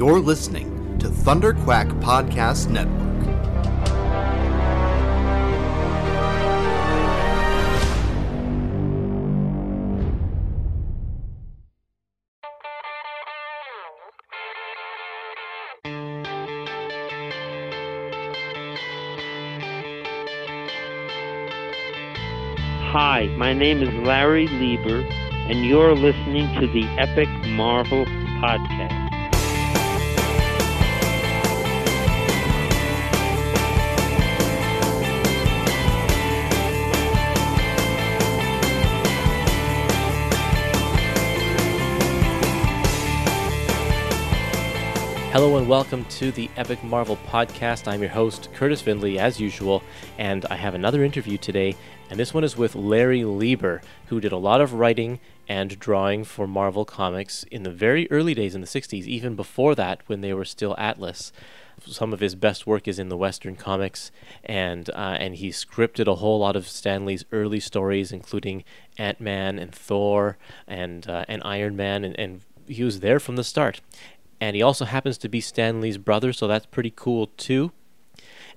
You're listening to Thunder Quack Podcast Network. Hi, my name is Larry Lieber, and you're listening to the Epic Marvel Podcast. Hello and welcome to the Epic Marvel Podcast. I'm your host, Curtis Findlay, as usual, and I have another interview today, and this one is with Larry Lieber, who did a lot of writing and drawing for Marvel Comics in the very early days in the 60s, even before that, when they were still Atlas. Some of his best work is in the Western comics, and uh, and he scripted a whole lot of Stan Lee's early stories, including Ant Man and Thor and uh, and Iron Man, and, and he was there from the start and he also happens to be Stan Lee's brother, so that's pretty cool too.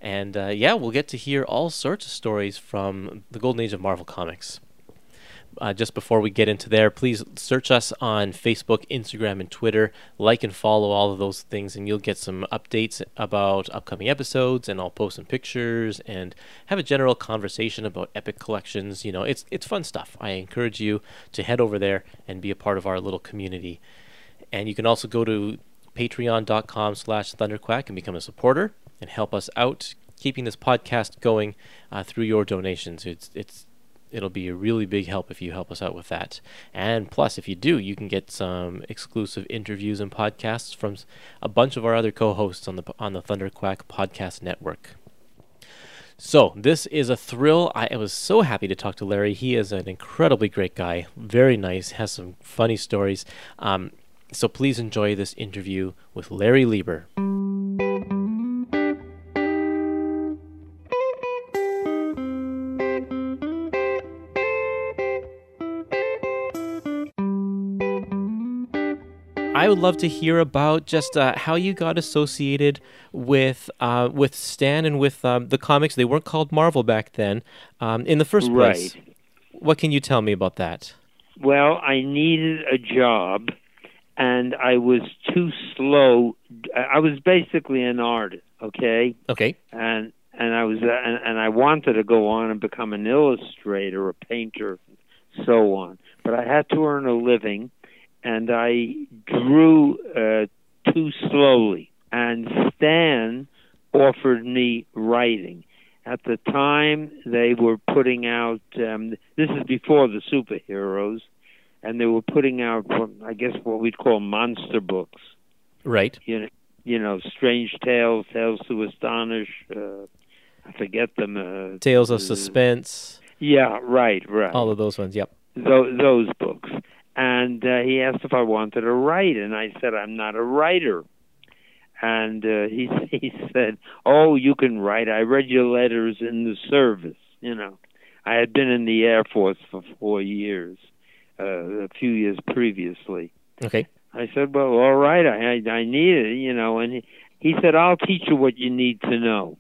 And uh, yeah, we'll get to hear all sorts of stories from the golden age of Marvel Comics. Uh, just before we get into there, please search us on Facebook, Instagram, and Twitter. Like and follow all of those things, and you'll get some updates about upcoming episodes. And I'll post some pictures and have a general conversation about epic collections. You know, it's it's fun stuff. I encourage you to head over there and be a part of our little community. And you can also go to patreon.com slash thunderquack and become a supporter and help us out keeping this podcast going uh, through your donations. It's it's it'll be a really big help if you help us out with that. And plus, if you do, you can get some exclusive interviews and podcasts from a bunch of our other co-hosts on the on the Thunderquack Podcast Network. So this is a thrill. I was so happy to talk to Larry. He is an incredibly great guy, very nice, has some funny stories. Um, so please enjoy this interview with Larry Lieber. I would love to hear about just uh, how you got associated with uh, with Stan and with um, the comics. They weren't called Marvel back then. Um, in the first place, Right. what can you tell me about that? Well, I needed a job, and I was too slow. I was basically an artist, okay, Okay. and and I was uh, and, and I wanted to go on and become an illustrator, a painter, so on. But I had to earn a living, and I drew uh, too slowly. And Stan offered me writing. At the time, they were putting out. Um, this is before the superheroes, and they were putting out, I guess, what we'd call monster books. Right. You know, you know, strange tales, tales to astonish. Uh, I forget them. Uh, Tales of uh, Suspense. Yeah, right, right All of those ones. Yep. those, those books. And uh, he asked if I wanted to write, and I said I'm not a writer. And uh, he he said, "Oh, you can write. I read your letters in the service. You know, I had been in the Air Force for four years, uh, a few years previously." Okay. I said, "Well, all right. I I, need it, you know." And he, he said, "I'll teach you what you need to know,"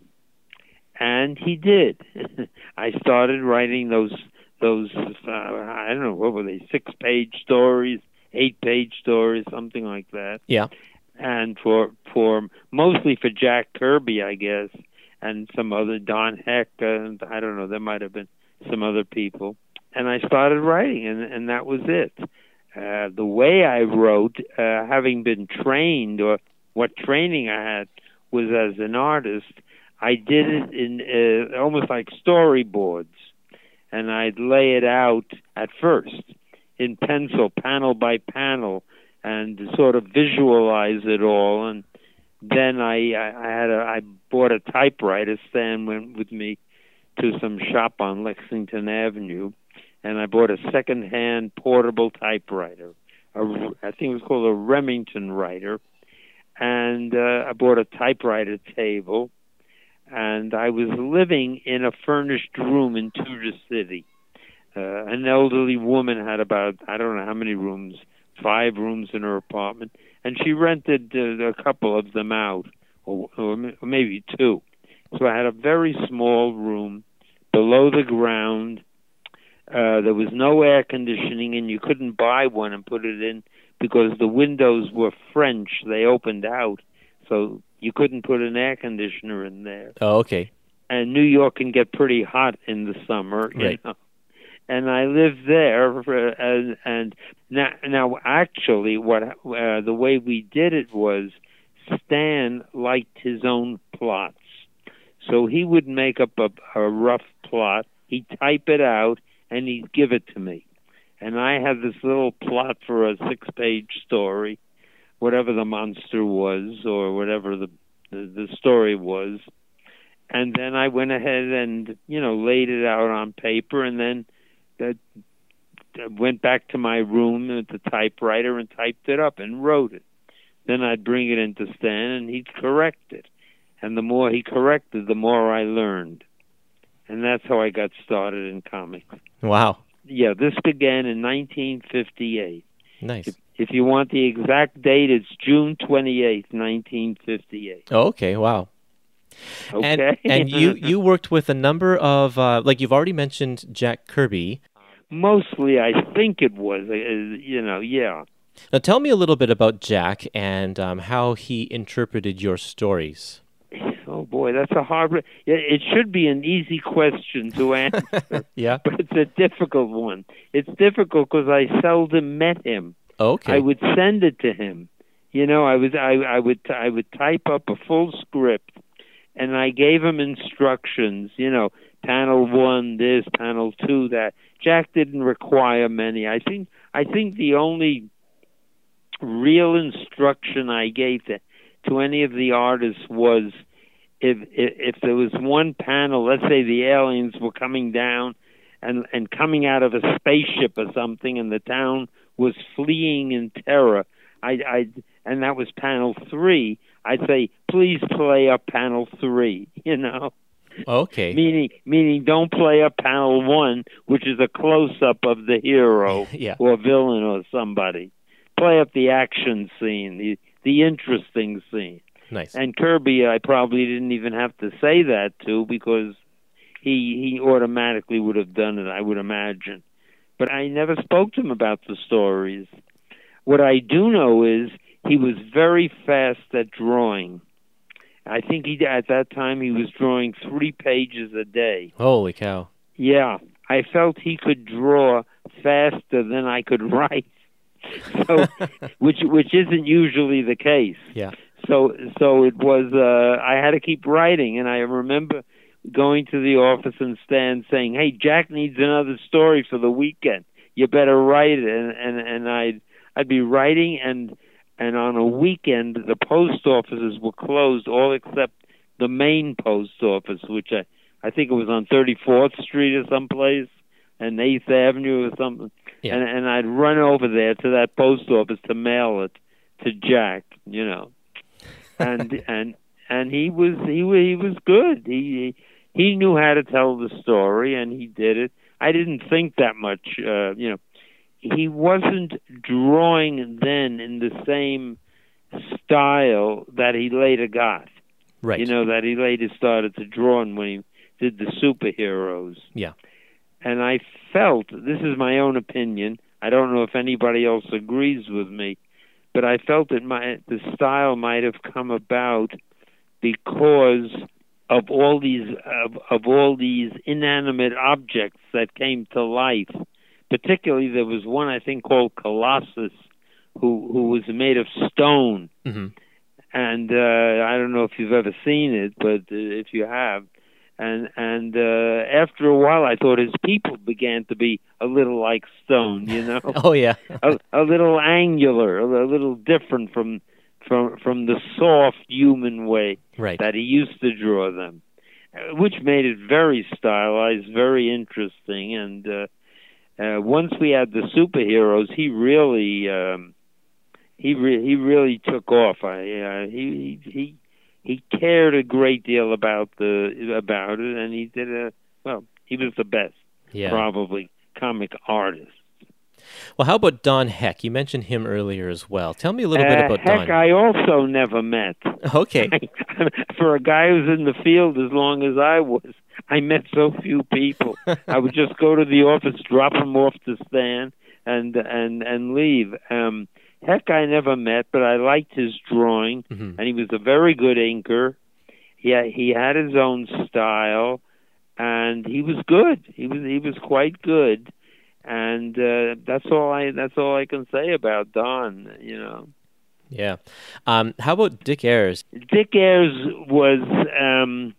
and he did. I started writing those those uh, I don't know what were they six page stories, eight page stories, something like that. Yeah. And for for mostly for Jack Kirby, I guess, and some other Don Heck, and I don't know. There might have been some other people. And I started writing, and and that was it. Uh, the way I wrote, uh, having been trained, or what training I had was as an artist, I did it in uh, almost like storyboards, and I'd lay it out at first in pencil, panel by panel, and sort of visualize it all. And then I, I, I had a, I bought a typewriter. Stan went with me to some shop on Lexington Avenue, and I bought a second-hand portable typewriter. A, I think it was called a Remington writer, and uh, I bought a typewriter table, and I was living in a furnished room in Tudor City. Uh, an elderly woman had about I don't know how many rooms, five rooms in her apartment, and she rented uh, a couple of them out, or, or maybe two. So I had a very small room below the ground. Uh, there was no air conditioning, and you couldn't buy one and put it in because the windows were French. They opened out, so you couldn't put an air conditioner in there. Oh, okay. And New York can get pretty hot in the summer, you Right. know. And I lived there, for, and, and now, now actually, what uh, the way we did it was Stan liked his own plots, so he would make up a, a rough plot. He'd type it out and he'd give it to me, and I had this little plot for a six-page story, whatever the monster was or whatever the the, the story was and then I went ahead and you know laid it out on paper, and then uh, went back to my room at the typewriter and typed it up and wrote it. Then I'd bring it into Stan, and he'd correct it. And the more he corrected, the more I learned, and that's how I got started in comics. Wow. Yeah, this began in 1958. Nice. If you want the exact date, it's June 28th, 1958. Oh, okay. Wow. Okay. And and you you worked with a number of uh, like you've already mentioned Jack Kirby. mostly I think it was uh, you know yeah Now tell me a little bit about Jack and um, how he interpreted your stories. Oh boy that's a hard it should be an easy question to answer Yeah. but it's a difficult one. It's difficult because I seldom met him. Okay. I would send it to him. You know I was I I would I would type up a full script and I gave him instructions you know panel 1 this panel 2 that. Jack didn't require many. I think I think the only real instruction I gave to, to any of the artists was if, if if there was one panel, let's say the aliens were coming down and and coming out of a spaceship or something, and the town was fleeing in terror. I I and that was panel three. I'd say, please play up panel three. You know okay. meaning meaning don't play up panel one, which is a close up of the hero Yeah. or villain or somebody. Play up the action scene, the the interesting scene. Nice. And Kirby, I probably didn't even have to say that to because he he automatically would have done it. I would imagine, but I never spoke to him about the stories. What I do know is he was very fast at drawing. I think he at that time he was drawing three pages a day. Holy cow. Yeah, I felt he could draw faster than I could write. So, which which isn't usually the case. Yeah. So so it was uh I had to keep writing and I remember going to the office and Stan saying, "Hey, Jack needs another story for the weekend. You better write it." And and and I'd I'd be writing and and on a weekend the post offices were closed all except the main post office which I I think it was on 34th Street or someplace and 8th Avenue or something. Yeah. And and I'd run over there to that post office to mail it to Jack, you know. And and and he was he he was good. He he knew how to tell the story and he did it. I didn't think that much, uh, you know. He wasn't drawing then in the same style that he later got. Right. You know that he later started to draw in when he did the superheroes. Yeah. And I felt this is my own opinion. I don't know if anybody else agrees with me, but I felt that my the style might have come about because of all these of, of all these inanimate objects that came to life. Particularly, there was one I think called Colossus, who who was made of stone hmm and uh, I don't know if you've ever seen it, but uh, if you have, and and uh, after a while, I thought his people began to be a little like stone, you know, Oh yeah. a, a little angular, a little different from from from the soft human way Right. that he used to draw them, uh, which made it very stylized, very interesting, and uh, uh, once we had the superheroes, he really. Um, he re- he really took off. I uh, he he he cared a great deal about the about it, and he did a well. He was the best, yeah. probably comic artist. Well, how about Don Heck? You mentioned him earlier as well. Tell me a little bit Uh, about Heck, Don. Heck I also never met. Okay. For a guy who's in the field as long as I was, I met so few people. I would just go to the office, drop him off the stand, and and and leave. Um, Heck, I never met, but I liked his drawing, Mhm. and he was a very good inker. He had, he had his own style, and he was good. He was he was quite good, and uh, that's all I that's all I can say about Don. You know. Yeah. Um, how about Dick Ayers? Dick Ayers was um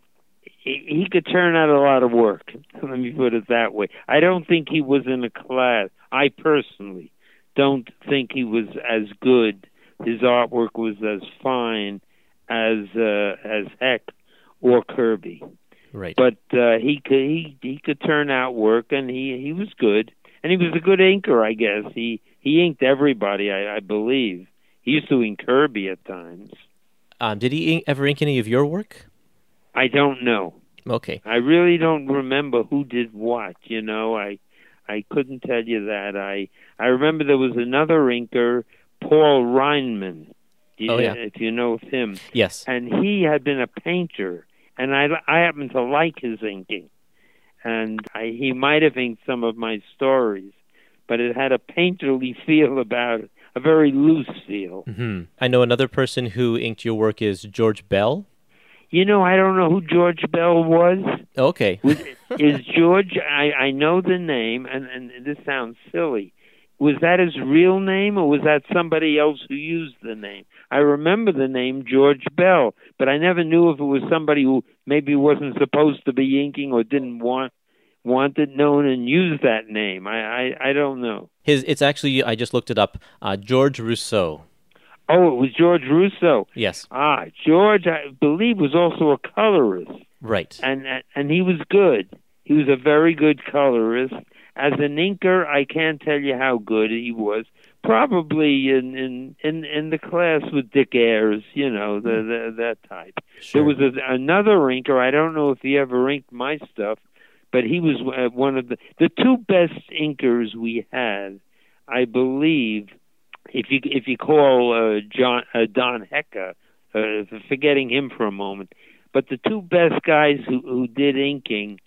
he, he could turn out a lot of work. Let me put it that way. I don't think he was in a class. I personally don't think he was as good. His artwork was as fine as uh, as Heck or Kirby. Right. But uh, he could he he could turn out work, and he he was good, and he was a good inker. I guess he he inked everybody. I, I believe he used to ink Kirby at times. Um, did he ink, ever ink any of your work? I don't know. Okay. I really don't remember who did what. You know, I I couldn't tell you that. I I remember there was another inker, Paul Reinman. You- Oh, yeah. If you know of him, Yes. and he had been a painter, and I I happen to like his inking, and I, he might have inked some of my stories, but it had a painterly feel about it, a very loose feel. hmm I know another person who inked your work is George Bell. You know, I don't know who George Bell was. Okay. Was, is George? I I know the name, and and this sounds silly. Was that his real name, or was that somebody else who used the name? I remember the name George Bell, but I never knew if it was somebody who maybe wasn't supposed to be inking or didn't want want it known and use that name. I I, I don't know. His it's actually I just looked it up. Uh, George Roussos. Oh, it was George Roussos. Yes. Ah, George, I believe, was also a colorist. Right. and and he was good. He was a very good colorist. As an inker, I can't tell you how good he was. Probably in in in, in the class with Dick Ayers, you know, the, the that type. Sure. There was a, another inker. I don't know if he ever inked my stuff, but he was uh, one of the the two best inkers we had. I believe, if you if you call uh, John uh, Don Hecka, uh, forgetting him for a moment, but the two best guys who, who did inking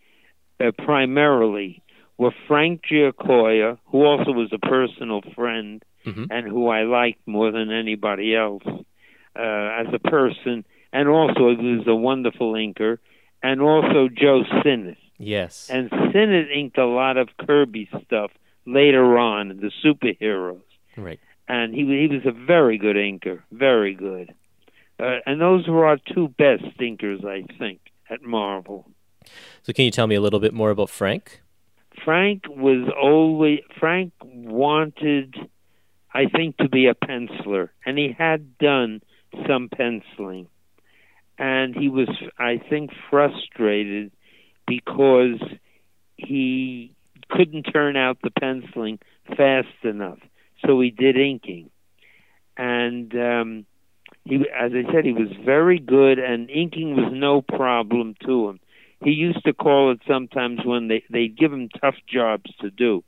uh, primarily were Frank Giacoia, who also was a personal friend Mhm. and who I liked more than anybody else uh, as a person, and also he was a wonderful inker, and also Joe Sinnott. Yes. And Sinnott inked a lot of Kirby stuff later on, the superheroes right. And he he was a very good inker, very good. Uh, and those were our two best inkers, I think, at Marvel. So can you tell me a little bit more about Frank? Frank was always Frank wanted, I think, to be a penciler, and he had done some penciling, and he was, I think, frustrated because he couldn't turn out the penciling fast enough, so he did inking, and um, he, as I said, he was very good, and inking was no problem to him. He used to call it sometimes when they they give him tough jobs to do,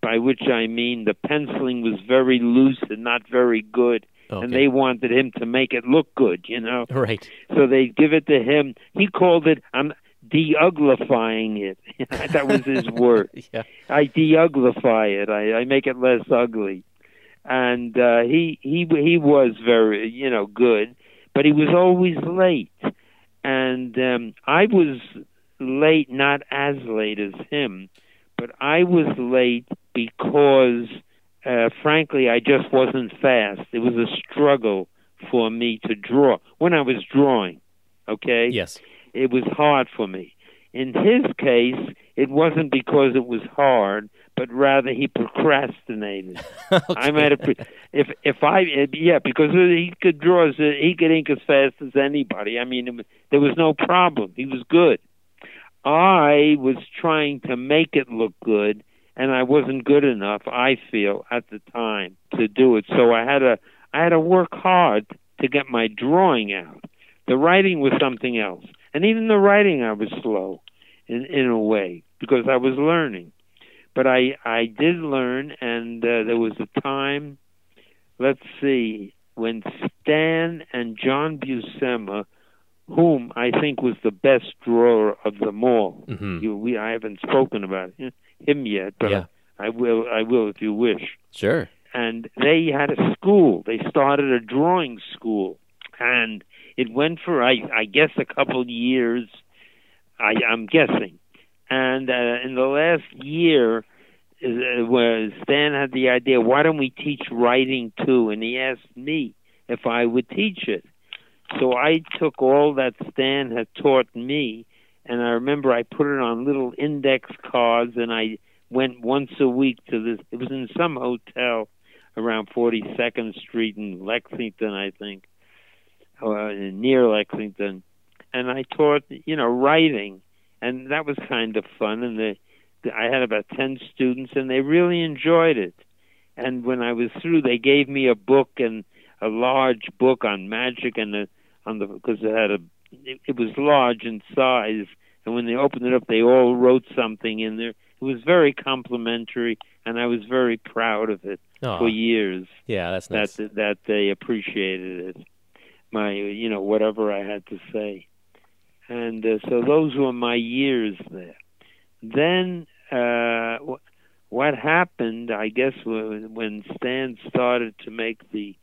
by which I mean the penciling was very loose and not very good, Okay. and they wanted him to make it look good, you know. Right. So they give it to him. He called it I'm de-uglifying it. that was his word. Yeah. I de-uglify it. I, I make it less ugly. And uh, he he he was very you know good, but he was always late. And um, I was late, not as late as him, but I was late because, uh, frankly, I just wasn't fast. It was a struggle for me to draw when I was drawing. Okay Yes. it was hard for me. In his case, it wasn't because it was hard, but rather he procrastinated. I might have, pre- if if I yeah, because he could draw as he could ink as fast as anybody. I mean, it, there was no problem. He was good. I was trying to make it look good, and I wasn't good enough. I feel at the time to do it, so I had to I had to work hard to get my drawing out. The writing was something else, and even the writing I was slow in in a way because I was learning. But I I did learn, and uh, there was a time. Let's see when Stan and John Buscema, whom I think was the best drawer of them all. hmm You, we I haven't spoken about him yet, but Yeah. I will I will if you wish. Sure. And they had a school. They started a drawing school, and it went for I I guess a couple of years. I I'm guessing, and uh, in the last year, uh, where Stan had the idea, why don't we teach writing too? And he asked me if I would teach it. So I took all that Stan had taught me, and I remember I put it on little index cards, and I went once a week to this. It was in some hotel around 42nd Street in Lexington, I think, uh, near Lexington, and I taught, you know, writing, and that was kind of fun. And the, the I had about 10 students, and they really enjoyed it. And when I was through, they gave me a book and a large book on magic and the on the because it had a it, it was large in size and when they opened it up they all wrote something in there it was very complimentary and i was very proud of it Aw. for years Yeah, that's nice. that that they appreciated it my you know whatever i had to say and uh, so those were my years there. Then uh wh- what happened i guess when when stan started to make the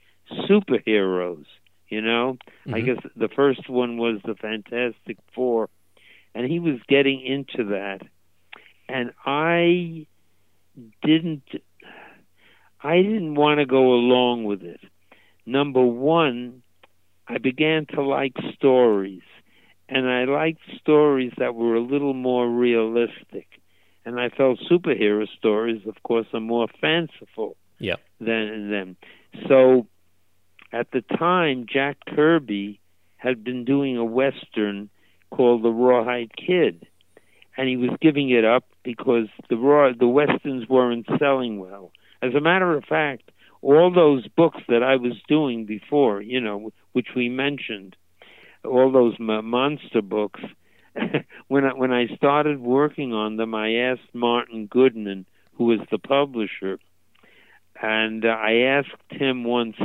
superheroes you know? I Mhm. guess the first one was the fantastic four and he was getting into that. And i didn't i didn't want to go along with it. Number one i began to like stories and i liked stories that were a little more realistic. And i felt superhero stories of course are more fanciful Yep. than them. So at the time jack kirby had been doing a western called the rawhide kid. And he was giving it up because the raw the westerns weren't selling well. As a matter of fact all those books that i was doing before you know which we mentioned all those mo- monster books when I, when I started working on them I asked Martin Goodman who was the publisher and uh, I asked him once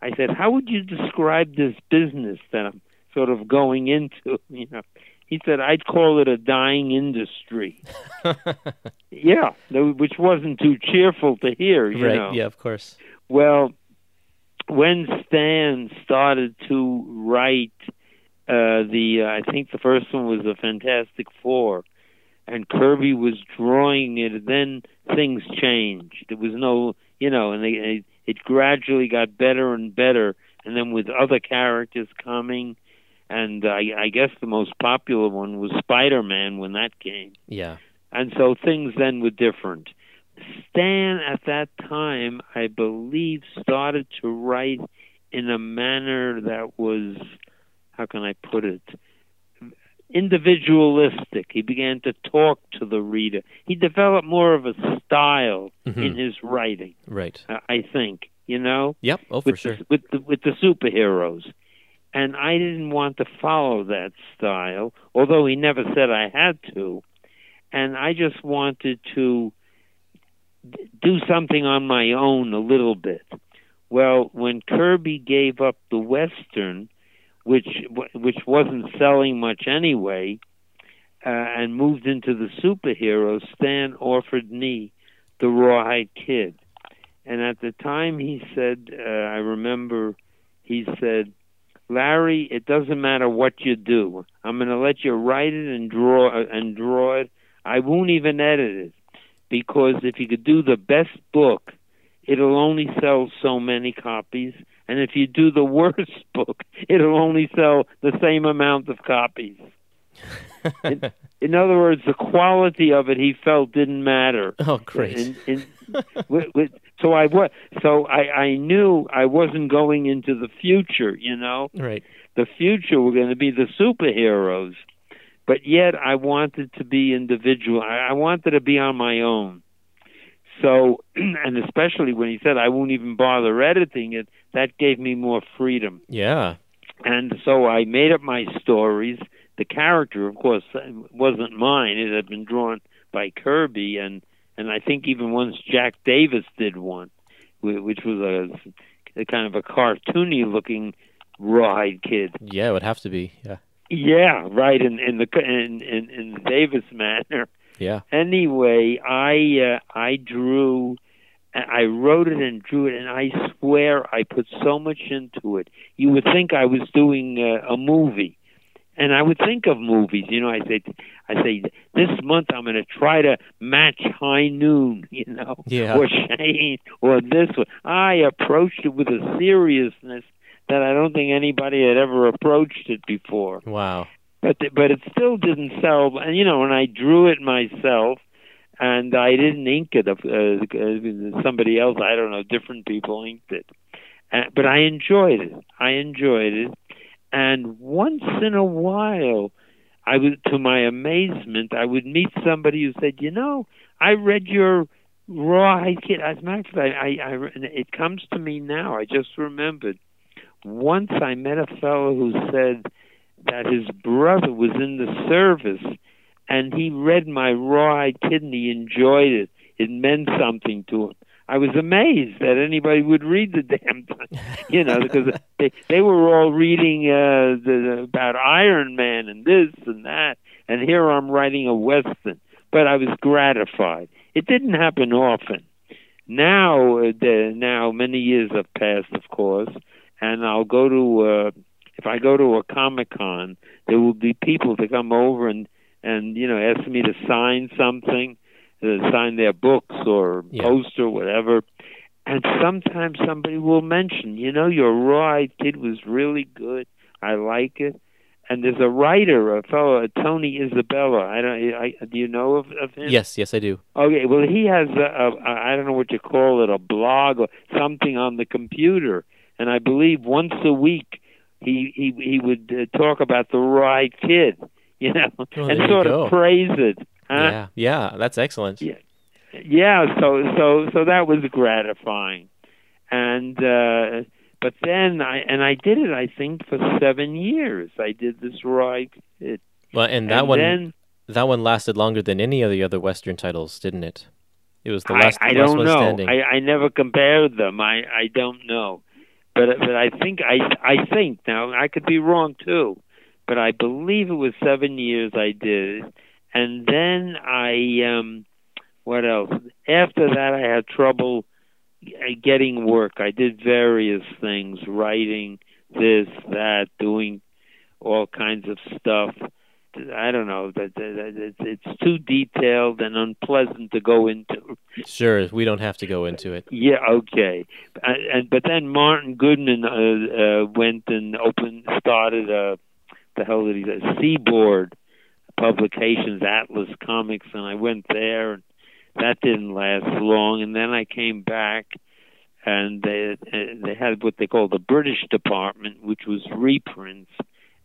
I said how would you describe this business that I'm sort of going into you know he said I'd call it a dying industry yeah which wasn't too cheerful to hear you right. know Yeah, of course. well, when Stan started to write uh, the, uh, I think the first one was the Fantastic Four, and Kirby was drawing it. Then things changed. It was no, you know, and they, it, it gradually got better and better. And then with other characters coming, and I, I guess the most popular one was Spider-Man when that came Yeah. and so things then were different. Stan at that time, I believe, started to write in a manner that was, how can I put it, individualistic. He began to talk to the reader. He developed more of a style in Mhm. his writing, Right. uh, I think. You know, Yep. Oh, for with sure. the, with the with the superheroes, and I didn't want to follow that style. Although he never said I had to, and I just wanted to do something on my own a little bit. Well, when Kirby gave up the western, which which wasn't selling much anyway, uh, and moved into the superheroes, Stan offered me the Rawhide Kid. And at the time, he said, uh, I remember, he said, Larry, it doesn't matter what you do. I'm going to let you write it and draw and draw it. I won't even edit it because if you could do the best book, it'll only sell so many copies. And if you do the worst book, it'll only sell the same amount of copies. in, in other words, the quality of it he felt didn't matter. oh, great. In, in, with, with, so I was so I, I knew I wasn't going into the future. You know, right. the future were going to be the superheroes, but yet I wanted to be individual. I, I wanted to be on my own. So, and especially when he said I won't even bother editing it, that gave me more freedom. Yeah. And so I made up my stories. The character, of course, wasn't mine. It had been drawn by Kirby, and and I think even once Jack Davis did one, which was a, a kind of a cartoony looking rawhide kid. Yeah, it would have to be. Yeah. Yeah, right. In in the in in, in the Davis manner. Yeah. Anyway, I uh, I drew, I wrote it and drew it, and I swear I put so much into it. You would think I was doing uh, a movie, and I would think of movies. You know, I say, I say, this month I'm going to try to match High Noon. You know, yeah. or Shane, or this one. I approached it with a seriousness that I don't think anybody had ever approached it before. Wow. But but it still didn't sell. And you know, when I drew it myself, and I didn't ink it. Uh, uh, somebody else, I don't know, different people inked it. Uh, but I enjoyed it. I enjoyed it. And once in a while, I would, to my amazement, I would meet somebody who said, "You know, I read your Rawhide Kid." As a matter of fact, I, I, I, it comes to me now. I just remembered once I met a fellow who said that his brother was in the service and he read my rawhide kid and he enjoyed it. It meant something to him. I was amazed that anybody would read the damn thing, you know, because they they were all reading uh, the, about Iron Man and this and that, and here I'm writing a western. But I was gratified. It didn't happen often. Now, uh, the, now many years have passed, of course, and I'll go to uh, if I go to a comic con, there will be people to come over and and you know ask me to sign something, to sign their books or Yeah. poster, whatever. And sometimes somebody will mention, you know, your Rawhide Kid was really good. I like it. And there's a writer, a fellow, uh, Tony Isabella. I don't. I, do you know of, of him? Yes, yes, I do. Okay, well, he has a, a, a I don't know what you call it, a blog or something on the computer, and I believe once a week he he he would uh, talk about the right kid, you know, Oh, and sort of praise it. Huh? Yeah, yeah, that's excellent. Yeah. Yeah, so so so that was gratifying, and uh, but then I and I did it. I think for seven years. I did this right. Kid. Well, and that and one, then, that one lasted longer than any of the other Western titles, didn't it? It was the I, last, I last don't know. standing. I, I never compared them. I, I don't know, but but I think I I think now I could be wrong too, but I believe it was seven years I did, and then I um what else? After that, I had trouble g- getting work. I did various things, writing this, that, doing all kinds of stuff. I don't know that, that, that it's, it's too detailed and unpleasant to go into. Sure, we don't have to go into it. Yeah, okay. And, and but then Martin Goodman uh, uh, went and opened, started a the hell did he say? Seaboard Publications, Atlas Comics, and I went there, and that didn't last long. And then I came back, and they they had what they call the British department, which was reprints,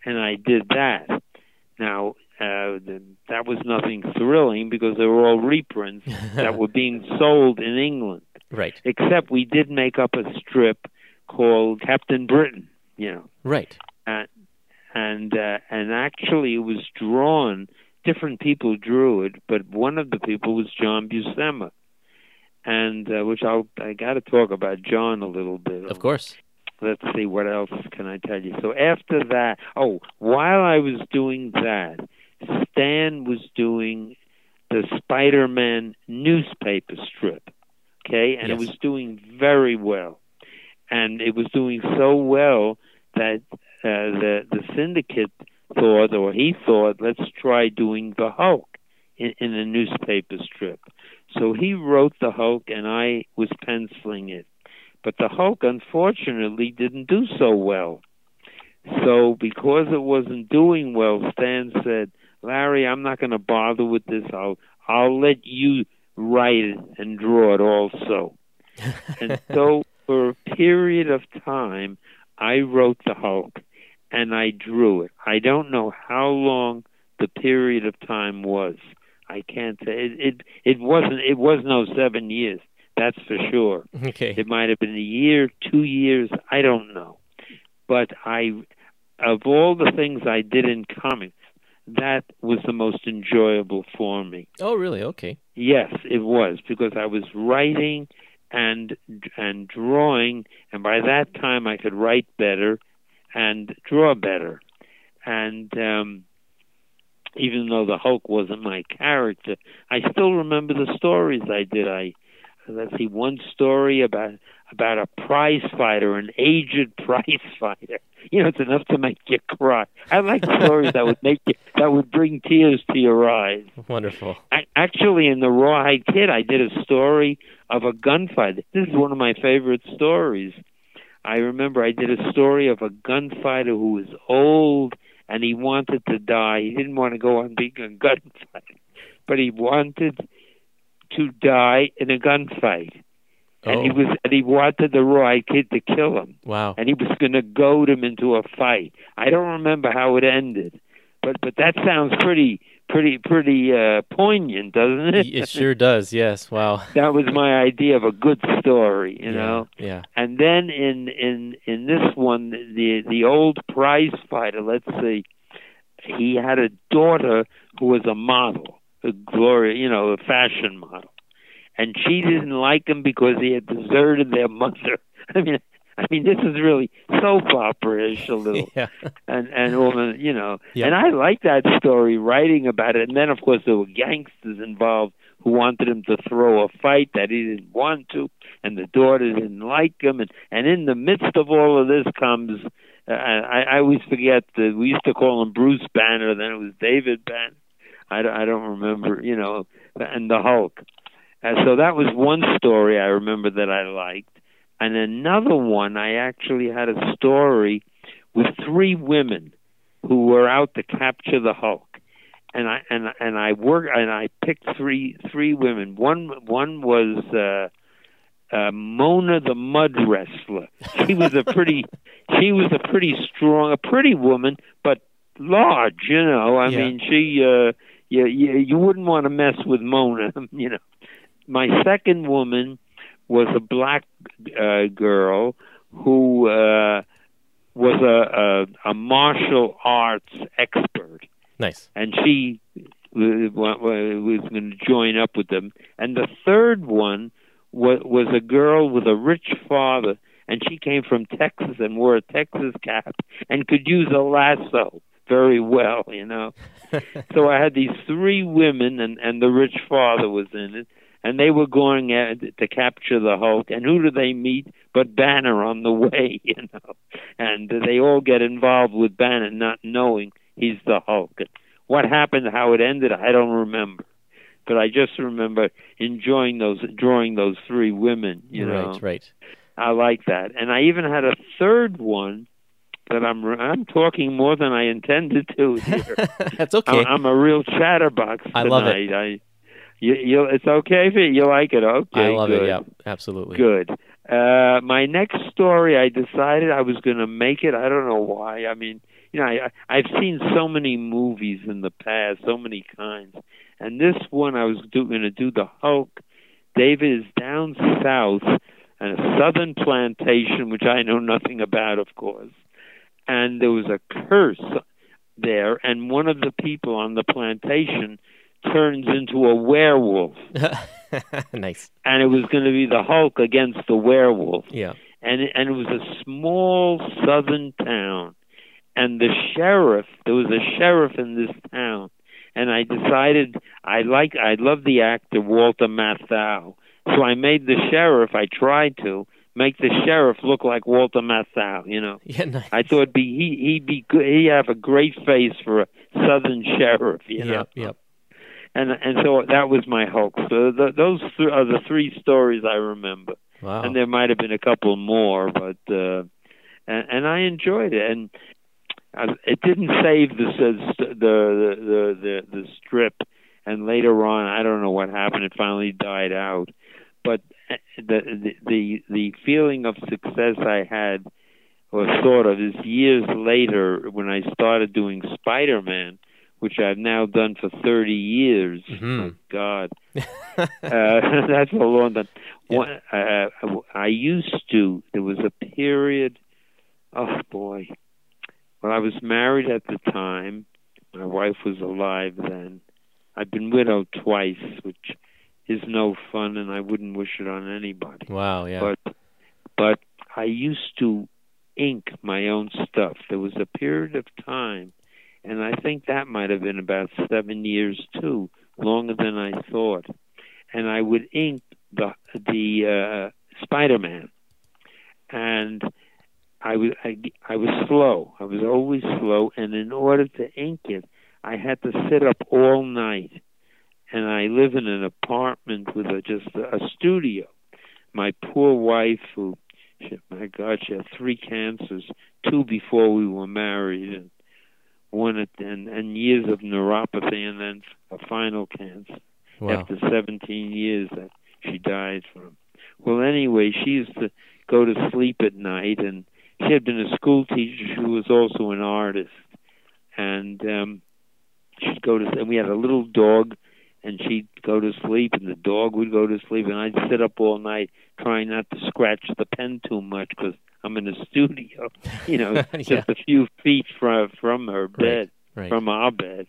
and I did that. Now. Uh, that was nothing thrilling because they were all reprints that were being sold in England Right, except we did make up a strip called Captain Britain, you know, right. and and uh, and actually it was drawn. Different people drew it, but one of the people was John Buscema, and uh, which I'll I got to talk about John a little bit. Of course. Let's see what else can I tell you. So after that, oh, while I was doing that, Stan was doing the Spider-Man newspaper strip. Okay, and it was doing very well, and it was doing so well that uh, the the syndicate thought, or he thought, let's try doing the Hulk in, in a newspaper strip. So he wrote the Hulk, and I was penciling it. But the Hulk, unfortunately, didn't do so well. So because it wasn't doing well, Stan said, "Larry, I'm not going to bother with this. I'll I'll let you write it and draw it also." and so for a period of time, I wrote the Hulk and I drew it. I don't know how long the period of time was. I can't say it. It, it wasn't. It was no oh seven years. That's for sure. Okay. It might have been a year, two years, I don't know. But I, of all the things I did in comics, that was the most enjoyable for me. Oh, really? Okay. Yes, it was because I was writing and and drawing, and by that time I could write better and draw better. And um, even though the Hulk wasn't my character, I still remember the stories I did. I let's see one story about about a prize fighter, an aged prize fighter. You know, it's enough to make you cry. I like stories that would make you that would bring tears to your eyes. Wonderful. I, actually, in the Rawhide Kid, I did a story of a gunfight. This is one of my favorite stories. I remember I did a story of a gunfighter who was old and he wanted to die. He didn't want to go on being a gunfighter, but he wanted to die in a gunfight. And he Oh. was and he wanted the Roy kid to kill him. Wow. And he was gonna goad him into a fight. I don't remember how it ended. But but that sounds pretty pretty pretty uh poignant, doesn't it? it sure does. Yes. Wow. that was my idea of a good story, you Yeah, know. Yeah. And then in in in this one, the the old prize fighter. Let's see, he had a daughter who was a model, a Gloria, you know, a fashion model, and she didn't like him because he had deserted their mother. I mean. I mean, this is really soap opera-ish a little, Yeah. and and all the you know, and I like that story, writing about it. And then, of course, there were gangsters involved who wanted him to throw a fight that he didn't want to, and the daughter didn't like him. And and in the midst of all of this comes, uh, I, I always forget that we used to call him Bruce Banner, then it was David Banner. I don't, I don't remember, you know, and the Hulk. And so that was one story I remember that I liked. And another one, I actually had a story with three women who were out to capture the Hulk. And I and and I work and I picked three three women. One one was uh uh Mona the mud wrestler. She was a pretty she was a pretty strong a pretty woman but large, you know. I Yeah. mean she uh you, you you wouldn't want to mess with Mona, you know. My second woman was a black uh, girl who uh, was a, a a martial arts expert, Nice. and she w- was going to join up with them. And the third one was was a girl with a rich father, and she came from Texas and wore a Texas cap and could use a lasso very well, you know. so I had these three women, and and the rich father was in it, and they were going at, to capture the Hulk. And who do they meet but Banner on the way, you know? And they all get involved with Banner, not knowing he's the Hulk. What happened, how it ended, I don't remember. But I just remember enjoying those, drawing those three women. You know, right. Right. I like that. And I even had a third one that I'm I'm talking more than I intended to here. That's okay. I'm, I'm a real chatterbox tonight. I love it. I, you, you, it's okay if you, you like it. Okay, I love good. it. Yeah. Absolutely. Good. Uh, my next story, I decided I was going to make it. I don't know why. I mean, you know, I, I've seen so many movies in the past, so many kinds, and this one I was going to do the Hulk. David is down south on a southern plantation, which I know nothing about, of course, and there was a curse there, and one of the people on the plantation turns into a werewolf, nice. and it was going to be the Hulk against the werewolf. Yeah. and and it was a small southern town. And the sheriff there was a sheriff in this town. And I decided I like I love the actor Walter Matthau. So I made the sheriff I tried to make the sheriff look like Walter Matthau you know Yeah. Nice. I thought be he he'd be good he have a great face for a southern sheriff you know Yep. Yep. and and so that was my Hulk so the, those th- are the three stories I remember Wow. and there might have been a couple more, but uh, and, and I enjoyed it, and I, it didn't save the, the the the the the strip. And later on, I don't know what happened. It finally died out, the the the, feeling of success I had, or sort of, is years later when I started doing Spider-Man, which I've now done for thirty years. Mhm. Oh, God, uh, that's a long time. Yeah. One, uh, I used to. There was a period. Oh boy. Well, I was married at the time, My wife was alive then. I've been widowed twice, which is no fun, and I wouldn't wish it on anybody. Wow, yeah. But but I used to ink my own stuff. There was a period of time, and I think that might have been about seven years too, longer than I thought. And I would ink the the uh, Spider-Man, and I was I, I was slow. I was always slow, and in order to ink it, I had to sit up all night. And I live in an apartment with a, just a, a studio. My poor wife, who, she, my God, she had three cancers, two before we were married, and one at, and, and years of neuropathy, and then a final cancer wow. after 17 years that she died from. Well, anyway, she used to go to sleep at night, and she had been a school teacher. She was also an artist, and um, she'd go to. And we had a little dog, and she'd go to sleep, and the dog would go to sleep, and I'd sit up all night trying not to scratch the pen too much because I'm in a studio, you know, Yeah. just a few feet from from her bed, right. from our bed.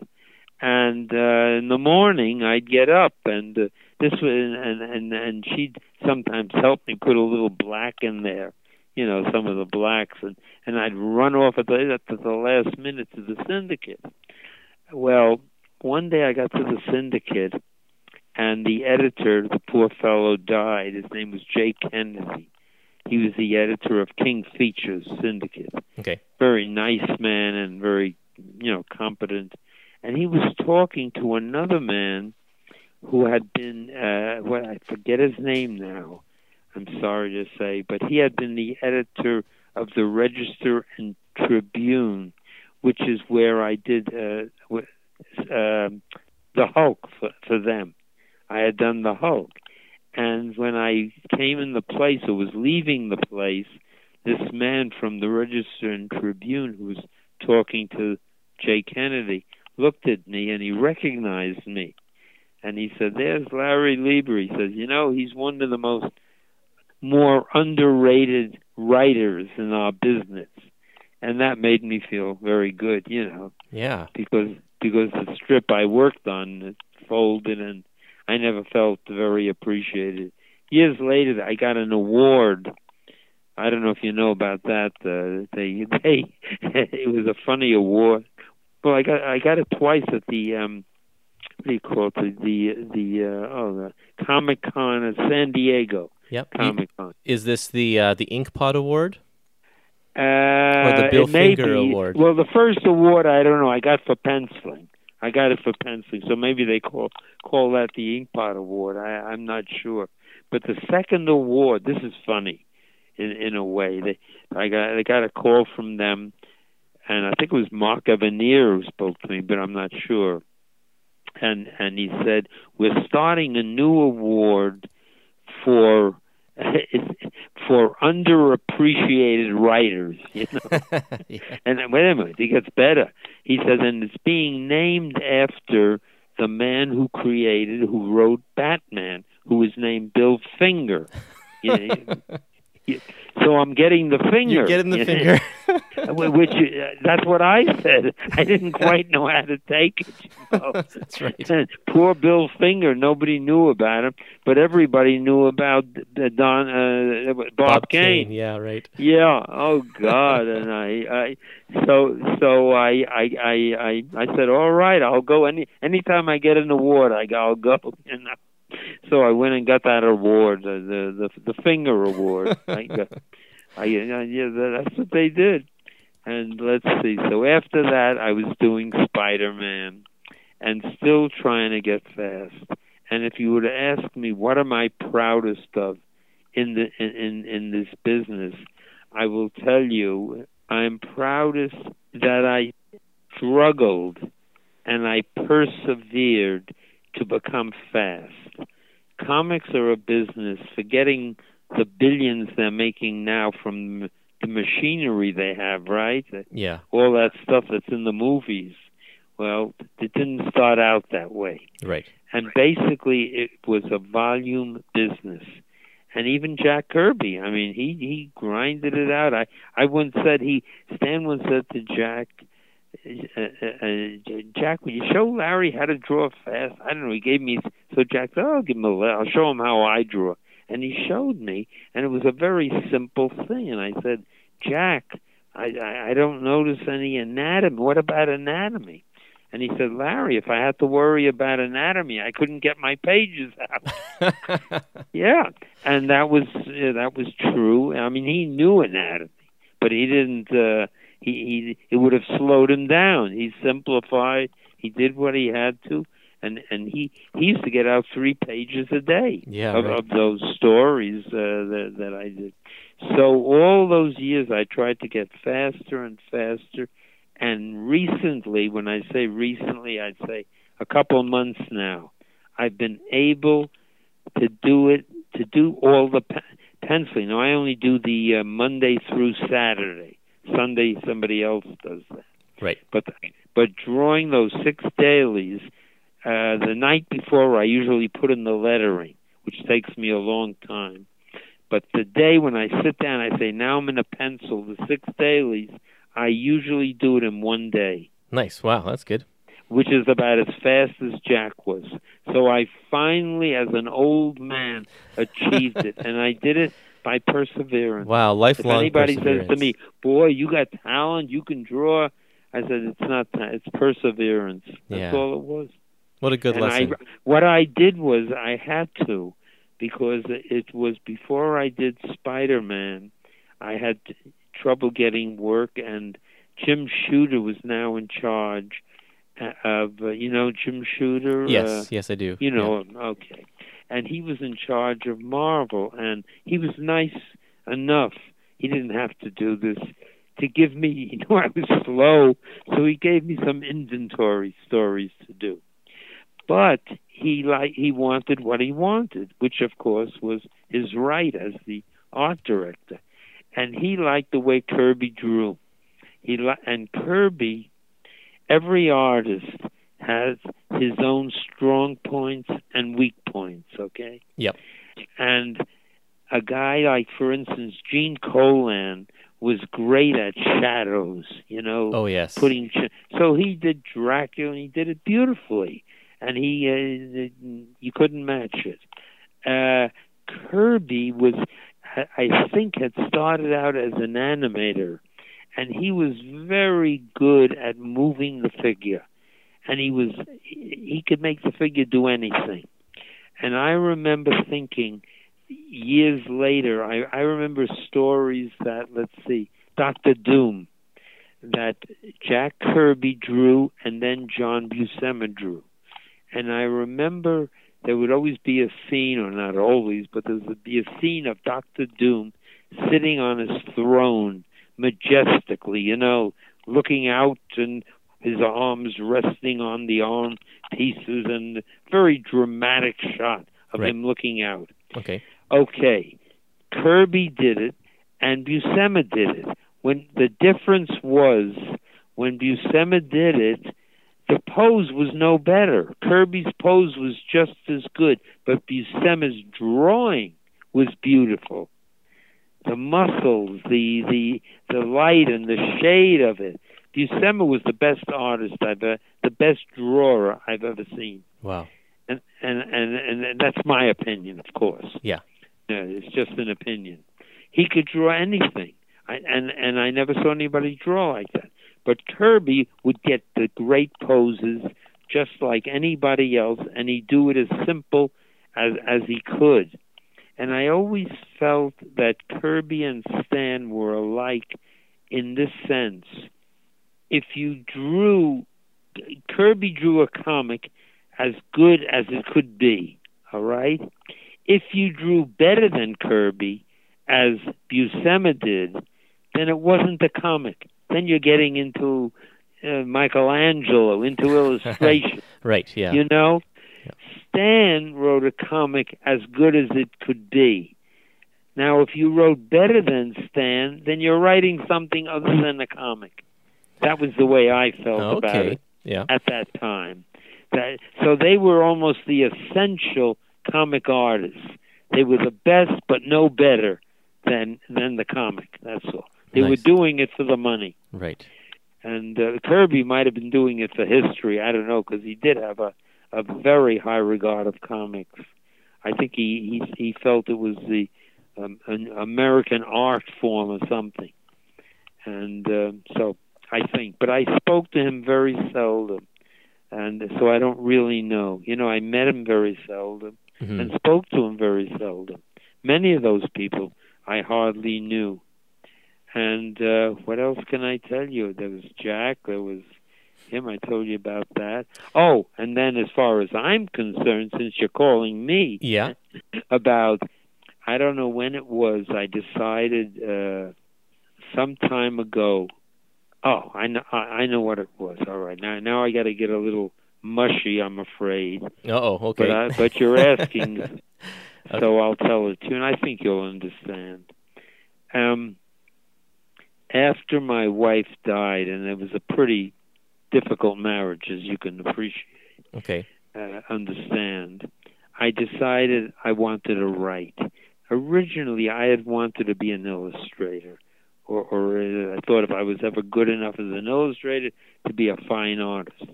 And uh, in the morning, I'd get up, and uh, this was, and and and she'd sometimes help me put a little black in there, you know, some of the blacks, and and I'd run off at the at the last minute to the syndicate. Well, one day I got to the syndicate, and the editor, the poor fellow, died. His name was Jay Kennedy. He was the editor of King Features Syndicate. Okay. Very nice man and very, you know, competent. And he was talking to another man who had been, uh, well, I forget his name now. I'm sorry to say, but he had been the editor of the Register and Tribune, which is where I did uh, um, the Hulk for, for them. I had done the Hulk, and when I came in the place or was leaving the place, this man from the Register and Tribune who was talking to Jay Kennedy looked at me and he recognized me, and he said, "There's Larry Lieber." He says, "You know, he's one of the most more underrated writers in our business." And that made me feel very good, you know Yeah. because because the strip I worked on it folded and I never felt very appreciated. Years later, I got an award. I don't know if you know about that. Uh, they they it was a funny award. Well, I got I got it twice at the um what do you call it the the, the uh, oh the Comic Con at San Diego Yep. Comic Con. is this the uh, the Inkpot Award? Uh, the Bill Finger be- Award. Well, the first award I don't know. I got for penciling. I got it for penciling, so maybe they call call that the Inkpot Award. I, I'm not sure. But the second award, this is funny, in in a way. They I got I got a call from them, and I think it was Mark Evanier who spoke to me, but I'm not sure. And and he said we're starting a new award for for underappreciated writers. You know. yeah. And then, wait a minute, it gets better. He says, and it's being named after the man who created, who wrote Batman, who is named Bill Finger. You know, you- so I'm getting the finger. You're getting the finger. Which uh, that's what I said. I didn't quite know how to take it. You know? That's right. Poor Bill Finger. Nobody knew about him, but everybody knew about the Don uh, Bob, Kane. Yeah, right. Yeah. Oh God. and I, I, so, so I, I, I, I, I said, all right, I'll go any anytime I get an award, I, I'll go. You know. So I went and got that award, the the the, the finger award. I got, I, yeah, yeah, that's what they did. And let's see. So after that, I was doing Spider Man, and still trying to get fast. And if you were to ask me what am I proudest of in the in in, in this business, I will tell you I'm proudest that I struggled and I persevered to become fast. Comics are a business, forgetting the billions they're making now from the machinery they have, right? Yeah. All that stuff that's in the movies. Well, it didn't start out that way. Right. And basically, it was a volume business. And even Jack Kirby, I mean, he he grinded it out. I I once said he Stan once said to Jack, Jack, will you show Larry how to draw fast? I don't know. He gave me so Jack said, oh, "I'll give him a. I'll show him how I draw." And he showed me, and it was a very simple thing. And I said, "Jack, I I, I don't notice any anatomy. What about anatomy?" And he said, Larry, if I had to worry about anatomy, I couldn't get my pages out. yeah, and that was uh, that was true. I mean, he knew anatomy, but he didn't. Uh, he he it would have slowed him down. He simplified. He did what he had to, and and he he used to get out three pages a day yeah, of, right. of those stories uh, that that I did. So all those years, I tried to get faster and faster. And recently, when I say recently, I'd say a couple of months now, I've been able to do it to do all the pe- penciling. Now I only do the uh, Monday through Saturday. Sunday somebody else does that. Right. But but drawing those six dailies, uh, the night before I usually put in the lettering, which takes me a long time. But the day when I sit down, I say now I'm in a pencil the six dailies. I usually do it in one day Nice. Wow, that's good. which is about as fast as Jack was. So I finally, as an old man, achieved it, and I did it by perseverance. Wow, lifelong. If anybody says to me, "Boy, you got talent, you can draw," I said, "It's not that; it's perseverance. That's Yeah. all it was." what a good and lesson. I, what I did was I had to, because it was before I did Spider Man. I had trouble getting work, and Jim Shooter was now in charge uh, of uh, you know Jim Shooter. yes, uh, yes, I do. you know him, okay. And he was in charge of Marvel, and he was nice enough. He didn't have to do this to give me. You know, I was slow, so he gave me some inventory stories to do. But he like he wanted what he wanted, which of course was his right as the art director, and he liked the way Kirby drew. He li- and Kirby, every artist has his own strong points and weak points. Okay. Yep. And a guy like, for instance, Gene Colan was great at shadows. You know, Oh yes. putting. So he did Dracula, and he did it beautifully, and he uh, you couldn't match it. Uh, Kirby was, I I think, had started out as an animator, and he was very good at moving the figure, and he was he could make the figure do anything. And I remember thinking years later, I, I remember stories that let's see, Doctor Doom that Jack Kirby drew and then John Buscema drew. And I remember there would always be a scene, or not always, but there would be a scene of Doctor Doom sitting on his throne majestically, you know, looking out and his arms resting on the arm pieces and a very dramatic shot of Right. him looking out. Okay. Okay, Kirby did it and Buscema did it. When the difference was when Buscema did it, the pose was no better. Kirby's pose was just as good, but Buscema's drawing was beautiful. The muscles, the the the light and the shade of it. Buscema was the best artist I've ever, the best drawer I've ever seen Wow. and and and, and that's my opinion, of course. Yeah. Yeah, it's just an opinion. He could draw anything, I, and and I never saw anybody draw like that. But Kirby would get the great poses just like anybody else, and he'd do it as simple as as he could. And I always felt that Kirby and Stan were alike in this sense. If you drew, Kirby drew a comic as good as it could be, all right? If you drew better than Kirby, as Buscema did, then it wasn't a comic. Then you're getting into uh, Michelangelo, into illustration, Right. Yeah. you know? Yeah. Stan wrote a comic as good as it could be. Now, if you wrote better than Stan, then you're writing something other than a comic. That was the way I felt about it Yeah. at that time. That, so they were almost the essential comic artists. They were the best, but no better than than the comic. That's all. They were doing it for the money. Right. And uh, Kirby might have been doing it for history. I don't know because he did have a a very high regard of comics. I think he he, he felt it was the um, an American art form or something. And uh, so I think, but I spoke to him very seldom, and so I don't really know. You know, I met him very seldom Mhm. and spoke to him very seldom. Many of those people I hardly knew. And uh, what else can I tell you? There was Jack. There was him. I told you about that. Oh, and then as far as I'm concerned, since you're calling me Yeah. about, I don't know when it was. I decided uh, some time ago. Oh, I know. I know what it was. All right. Now, now I got to get a little mushy. I'm afraid. Uh-oh, okay. But I, but you're asking, so I'll tell it to you, and I think you'll understand. Um, after my wife died, and it was a pretty difficult marriage, as you can appreciate, okay. uh, understand. I decided I wanted to write. Originally, I had wanted to be an illustrator, or, or I thought if I was ever good enough as an illustrator to be a fine artist.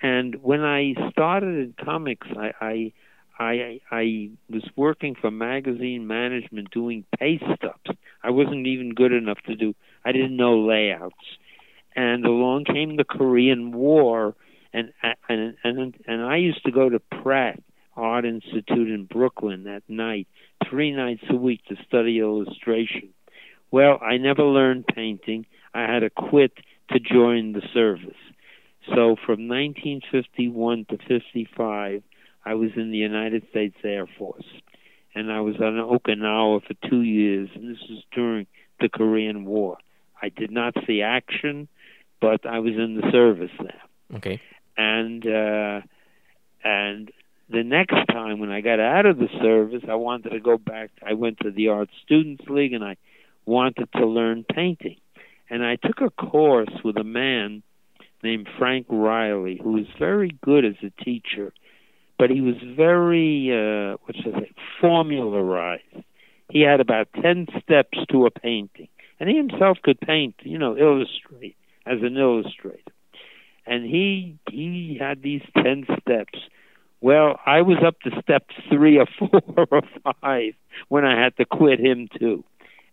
And when I started in comics, I I I, I was working for magazine management doing pay stubs. I wasn't even good enough to do. I didn't know layouts. And along came the Korean War, and and and and I used to go to Pratt Art Institute in Brooklyn at night, three nights a week to study illustration. Well, I never learned painting. I had to quit to join the service. So from 1951 to 55, I was in the United States Air Force, and I was on Okinawa for two years. And this was during the Korean War. I did not see action, but I was in the service there Okay. and uh and the next time when I got out of the service I wanted to go back I went to the Art Students League and I wanted to learn painting. And I took a course with a man named Frank Reilly who was very good as a teacher but he was very uh what should I say formularized. He had about 10 steps to a painting and he himself could paint you know illustrate as an illustrator. And he he had these ten steps. Well, I was up to step three or four or five when I had to quit him too,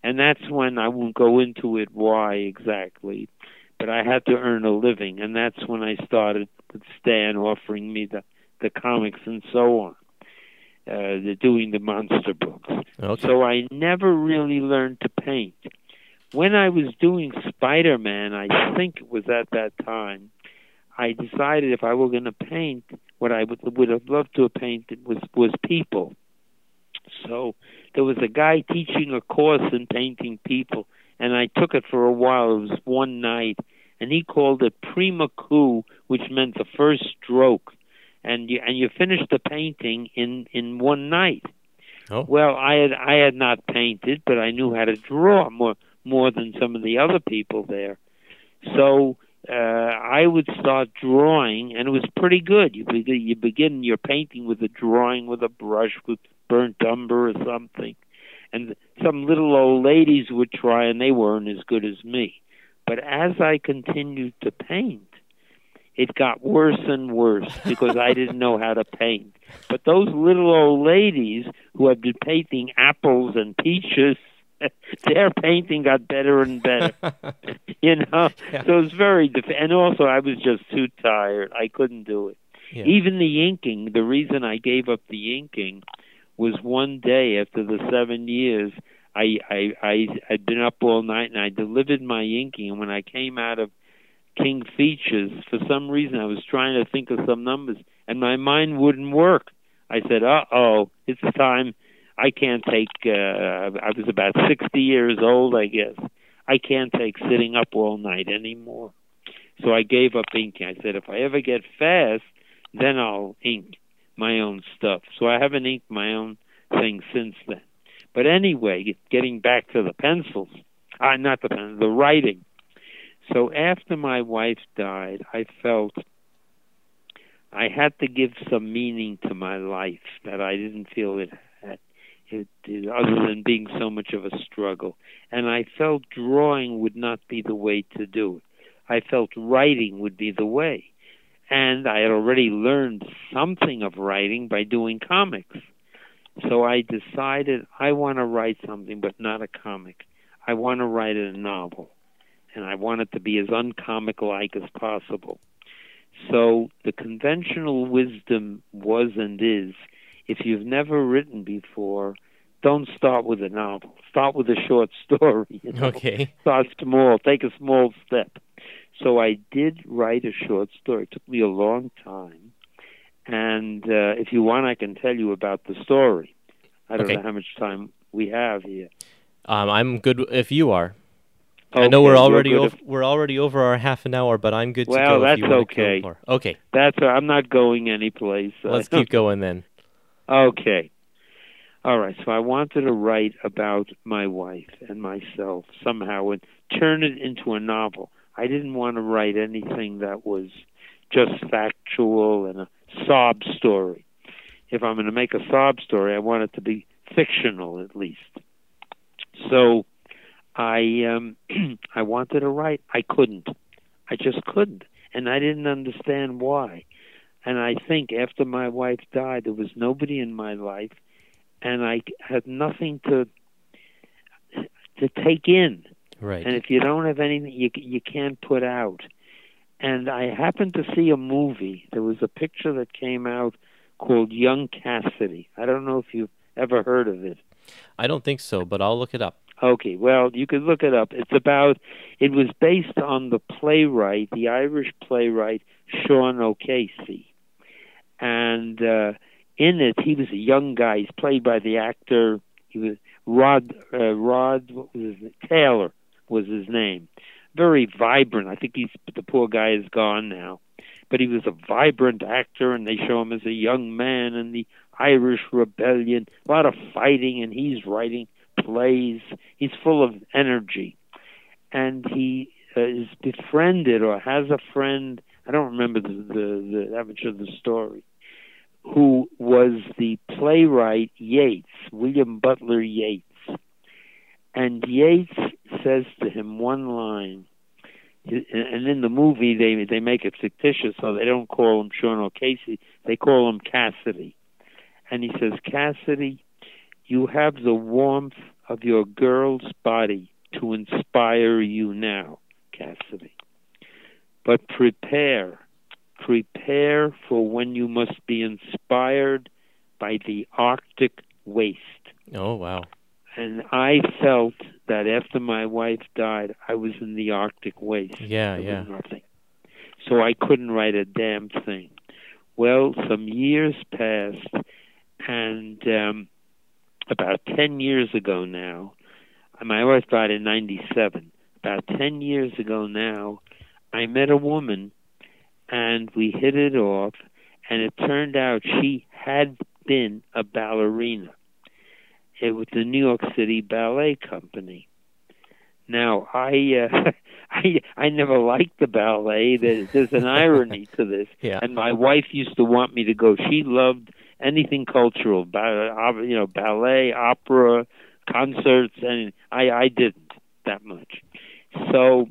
and that's when I won't go into it why exactly, but I had to earn a living, and that's when I started with Stan offering me the the comics and so on, uh, the doing the monster books. Okay. So I never really learned to paint. When I was doing Spider Man, I think it was at that time, I decided if I were going to paint, what I would, would have loved to have painted was was people. So there was a guy teaching a course in painting people, and I took it for a while. It was one night, and he called it prima coup, which meant the first stroke, and you and you finished the painting in in one night. Oh. Well, I had I had not painted, but I knew how to draw more more than some of the other people there. So uh, I would start drawing, and it was pretty good. You begin, you begin your painting with a drawing with a brush with burnt umber or something, and some little old ladies would try, and they weren't as good as me. But as I continued to paint, it got worse and worse because I didn't know how to paint. But those little old ladies who had been painting apples and peaches, their painting got better and better. you know, Yeah. so it was very. Def- and also, I was just too tired. I couldn't do it. Yeah. Even the inking. The reason I gave up the inking was one day after the seven years. I I I had been up all night and I delivered my inking. And when I came out of King Features, for some reason I was trying to think of some numbers, and my mind wouldn't work. I said, "Uh oh, it's time. I can't take." Uh, I was about sixty years old, I guess. I can't take sitting up all night anymore. So I gave up inking. I said, if I ever get fast, then I'll ink my own stuff. So I haven't inked my own thing since then. But anyway, getting back to the pencils, uh, not the pencils, the writing. So after my wife died, I felt I had to give some meaning to my life that I didn't feel it had, it, it, other than being so much of a struggle. And I felt drawing would not be the way to do it. I felt writing would be the way. And I had already learned something of writing by doing comics. So I decided I want to write something, but not a comic. I want to write a novel. And I want it to be as uncomic like as possible. So the conventional wisdom was and is if you've never written before, don't start with a novel. Start with a short story. You know? Okay. Start small. Take a small step. So I did write a short story. It took me a long time. And uh, if you want, I can tell you about the story. I don't Okay. know how much time we have here. Um, I'm good if you are. I know we're already over, if- we're already over our half an hour, but I'm good to Well, go. if that's okay. Go. Okay, That's. I'm not going anyplace. let's Uh, keep going then. Okay. All right. So I wanted to write about my wife and myself somehow and turn it into a novel. I didn't want to write anything that was just factual and a sob story. If I'm going to make a sob story, I want it to be fictional at least. So I um I wanted to write. I couldn't. I just couldn't. And I didn't understand why. And I think after my wife died, there was nobody in my life, and I had nothing to to take in. Right. And if you don't have anything, you you can't put out. And I happened to see a movie. There was a picture that came out called Young Cassidy. I don't know if you've ever heard of it. I don't think so, but I'll look it up. Okay, well, you could look it up. It's about. It was based on the playwright, the Irish playwright Sean O'Casey, and uh, in it he was a young guy. He's played by the actor. He was Rod. Uh, Rod. What was his name? Taylor was his name. Very vibrant. I think he's the poor guy is gone now, but he was a vibrant actor, and they show him as a young man in the Irish Rebellion. A lot of fighting, and he's writing plays. He's full of energy, and he uh, is befriended or has a friend. I don't remember the, the, the much of the story. Who was the playwright Yeats, William Butler Yeats, and Yeats says to him one line, and in the movie they they make it fictitious, so they don't call him Sean O'Casey, they call him Cassidy, and he says, Cassidy, you have the warmth of your girl's body to inspire you now, Cassidy. But prepare, prepare for when you must be inspired by the Arctic waste. Oh wow. And I felt that after my wife died, I was in the Arctic waste. Yeah, yeah. nothing. So I couldn't write a damn thing. Well, some years passed, and um, about 10 years ago now, my wife died in 97. About 10 years ago now, I met a woman, and we hit it off, and it turned out she had been a ballerina. It was the New York City Ballet Company. Now, I uh, I I never liked the ballet. There's, there's an irony to this. Yeah. And my wife used to want me to go. She loved anything cultural, ba- you know, ballet, opera, concerts, and I I didn't that much. So,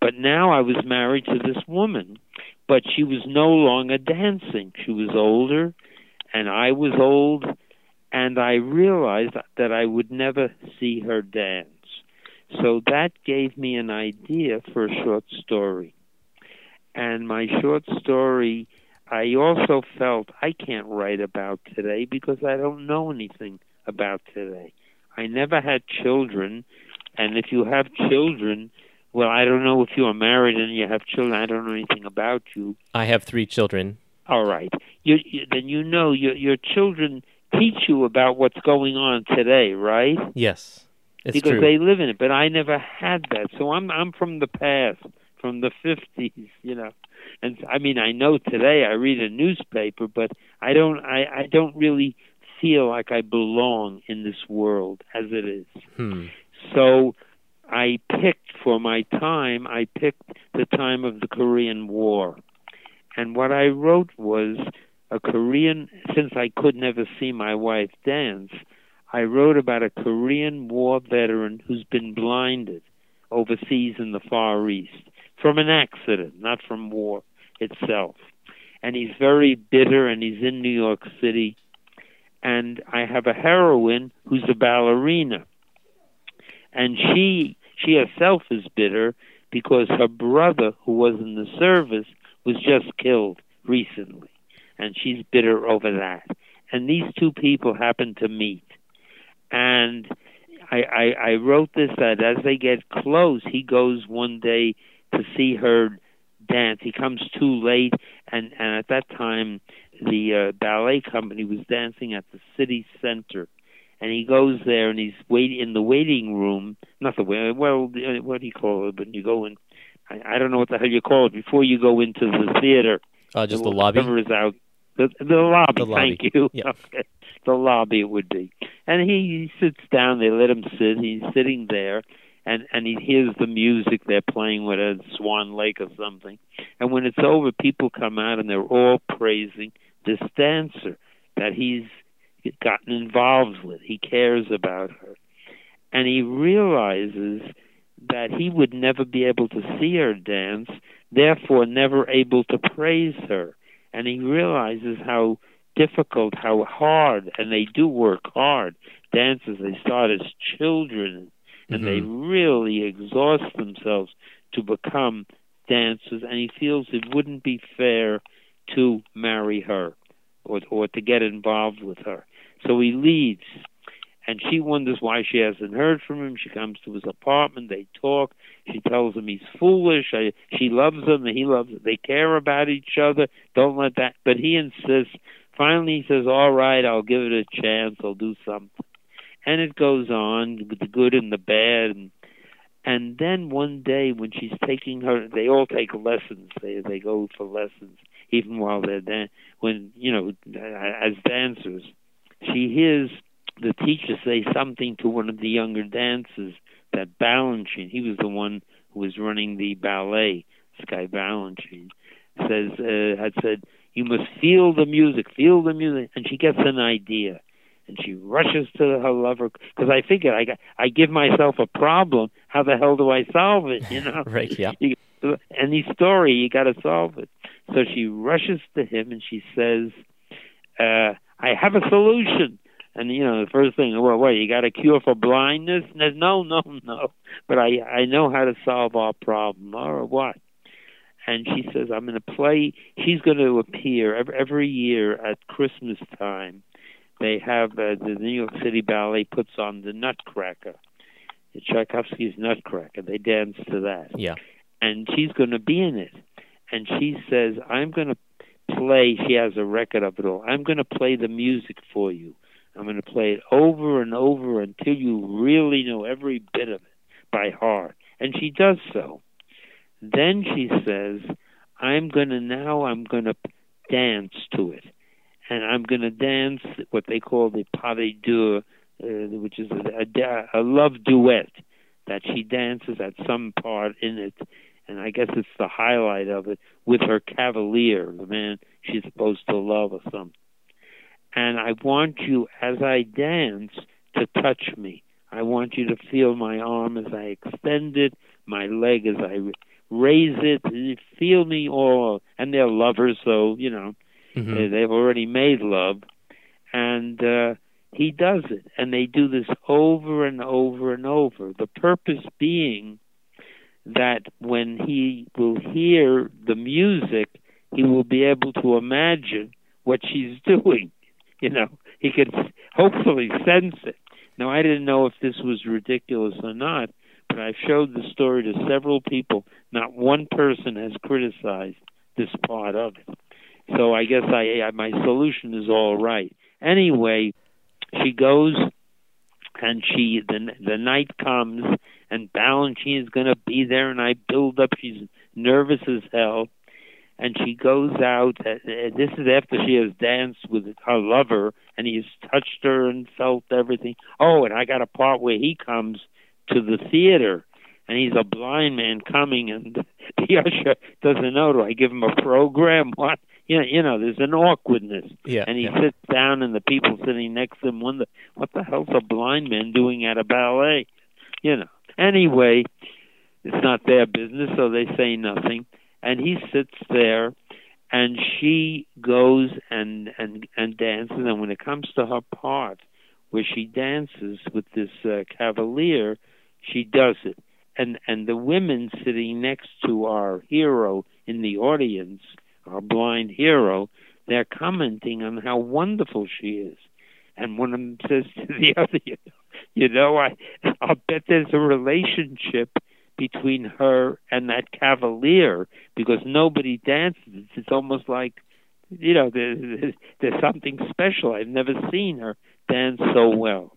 but now I was married to this woman, but she was no longer dancing. She was older, and I was old, and I realized that I would never see her dance. So that gave me an idea for a short story. And my short story, I also felt I can't write about today because I don't know anything about today. I never had children, and if you have children, well, I don't know if you are married and you have children. I don't know anything about you. I have three children. All right, you, you, then you know your your children teach you about what's going on today, right? Yes. It's because true. they live in it. But I never had that, so I'm I'm from the past, from the fifties, you know. And I mean, I know today I read a newspaper, but I don't I I don't really feel like I belong in this world as it is. Hmm. So I picked for my time, I picked the time of the Korean War. And what I wrote was a Korean, since I could never see my wife dance, I wrote about a Korean War veteran who's been blinded overseas in the Far East. from an accident, not from war itself. And he's very bitter, and he's in New York City. And I have a heroine who's a ballerina, and she she herself is bitter because her brother, who was in the service, was just killed recently, and she's bitter over that. And these two people happen to meet, and I, I, I wrote this that as they get close, he goes one day to see her dance. He comes too late, and and at that time, the uh, ballet company was dancing at the city center, and he goes there and he's wait in the waiting room. Not the way. Well, what do you call it? When you go in, I, I don't know what the hell you call it before you go into the theater. Uh, just the lobby. Whatever is out. The, the lobby. The lobby. Thank you. Yeah. Okay. The lobby it would be, and he, he sits down. They let him sit. He's sitting there, and and he hears the music they're playing with a Swan Lake or something. And when it's over, people come out and they're all praising this dancer that he's gotten involved with. He cares about her, and he realizes that he would never be able to see her dance, therefore never able to praise her. And he realizes how difficult, how hard, and they do work hard. Dancers, they start as children, and they mm-hmm. really exhaust themselves to become dancers. And he feels it wouldn't be fair to marry her or or to get involved with her. So he leaves, and she wonders why she hasn't heard from him. She comes to his apartment. They talk. She tells him he's foolish. I, she loves him, and he loves her. They care about each other. Don't let that. But he insists. Finally, he says, "All right, I'll give it a chance. I'll do something." And it goes on with the good and the bad. And, and then one day, when she's taking her, they all take lessons. They they go for lessons, even while they're dan- when you know as dancers. She hears the teacher say something to one of the younger dancers that Balanchine, he was the one who was running the ballet, Sky Balanchine, says uh, had said, "You must feel the music, feel the music," and she gets an idea, and she rushes to her lover because I figured I got, I give myself a problem. How the hell do I solve it? You know, Right, yeah. You, any story, you got to solve it. So she rushes to him and she says, uh, "I have a solution." And you know, the first thing, well, what you got a cure for blindness? No, no, no, no. But I, I know how to solve our problem. Or what? And she says, I'm going to play. She's going to appear every, every year at Christmas time. They have uh, the New York City Ballet puts on the Nutcracker, The Tchaikovsky's Nutcracker. They dance to that Yeah. and she's going to be in it. And she says, I'm going to play, she has a record of it all. I'm going to play the music for you. I'm going to play it over and over until you really know every bit of it by heart. And she does so. Then she says, I'm going to now, I'm going to dance to it. And I'm going to dance what they call the pas de deux, uh, which is a, a, a love duet that she dances at some part in it and I guess it's the highlight of it with her cavalier, the man she's supposed to love or something. And I want you, as I dance, to touch me. I want you to feel my arm as I extend it, my leg as I raise it. Feel me all. And they're lovers, so you know Mhm. they, they've already made love. And uh, he does it, and they do this over and over and over. The purpose being that when he will hear the music, he will be able to imagine what she's doing. You know, he could hopefully sense it. Now, I didn't know if this was ridiculous or not, but I've showed the story to several people. Not one person has criticized this part of it. So I guess I, I my solution is all right. Anyway, she goes and she the the night comes and Balanchine is going to be there and I build up she's nervous as hell and she goes out this is after she has danced with her lover and he's touched her and felt everything oh and I got a part where he comes to the theater and he's a blind man coming and the usher doesn't know do I give him a program what you know, you know, there's an awkwardness Yeah. and he yeah. sits down and the people sitting next to him wonder what the hell's a blind man doing at a ballet you know anyway it's not their business, so they say nothing. And he sits there, and she goes and and and dances. And when it comes to her part, where she dances with this uh, cavalier, she does it. And and the women sitting next to our hero in the audience, our blind hero, they're commenting on how wonderful she is. And one of them says to the other, you know, you know I I'll bet there's a relationship between her and that cavalier because nobody dances. It's almost like you know there's, there's something special. I've never seen her dance so well.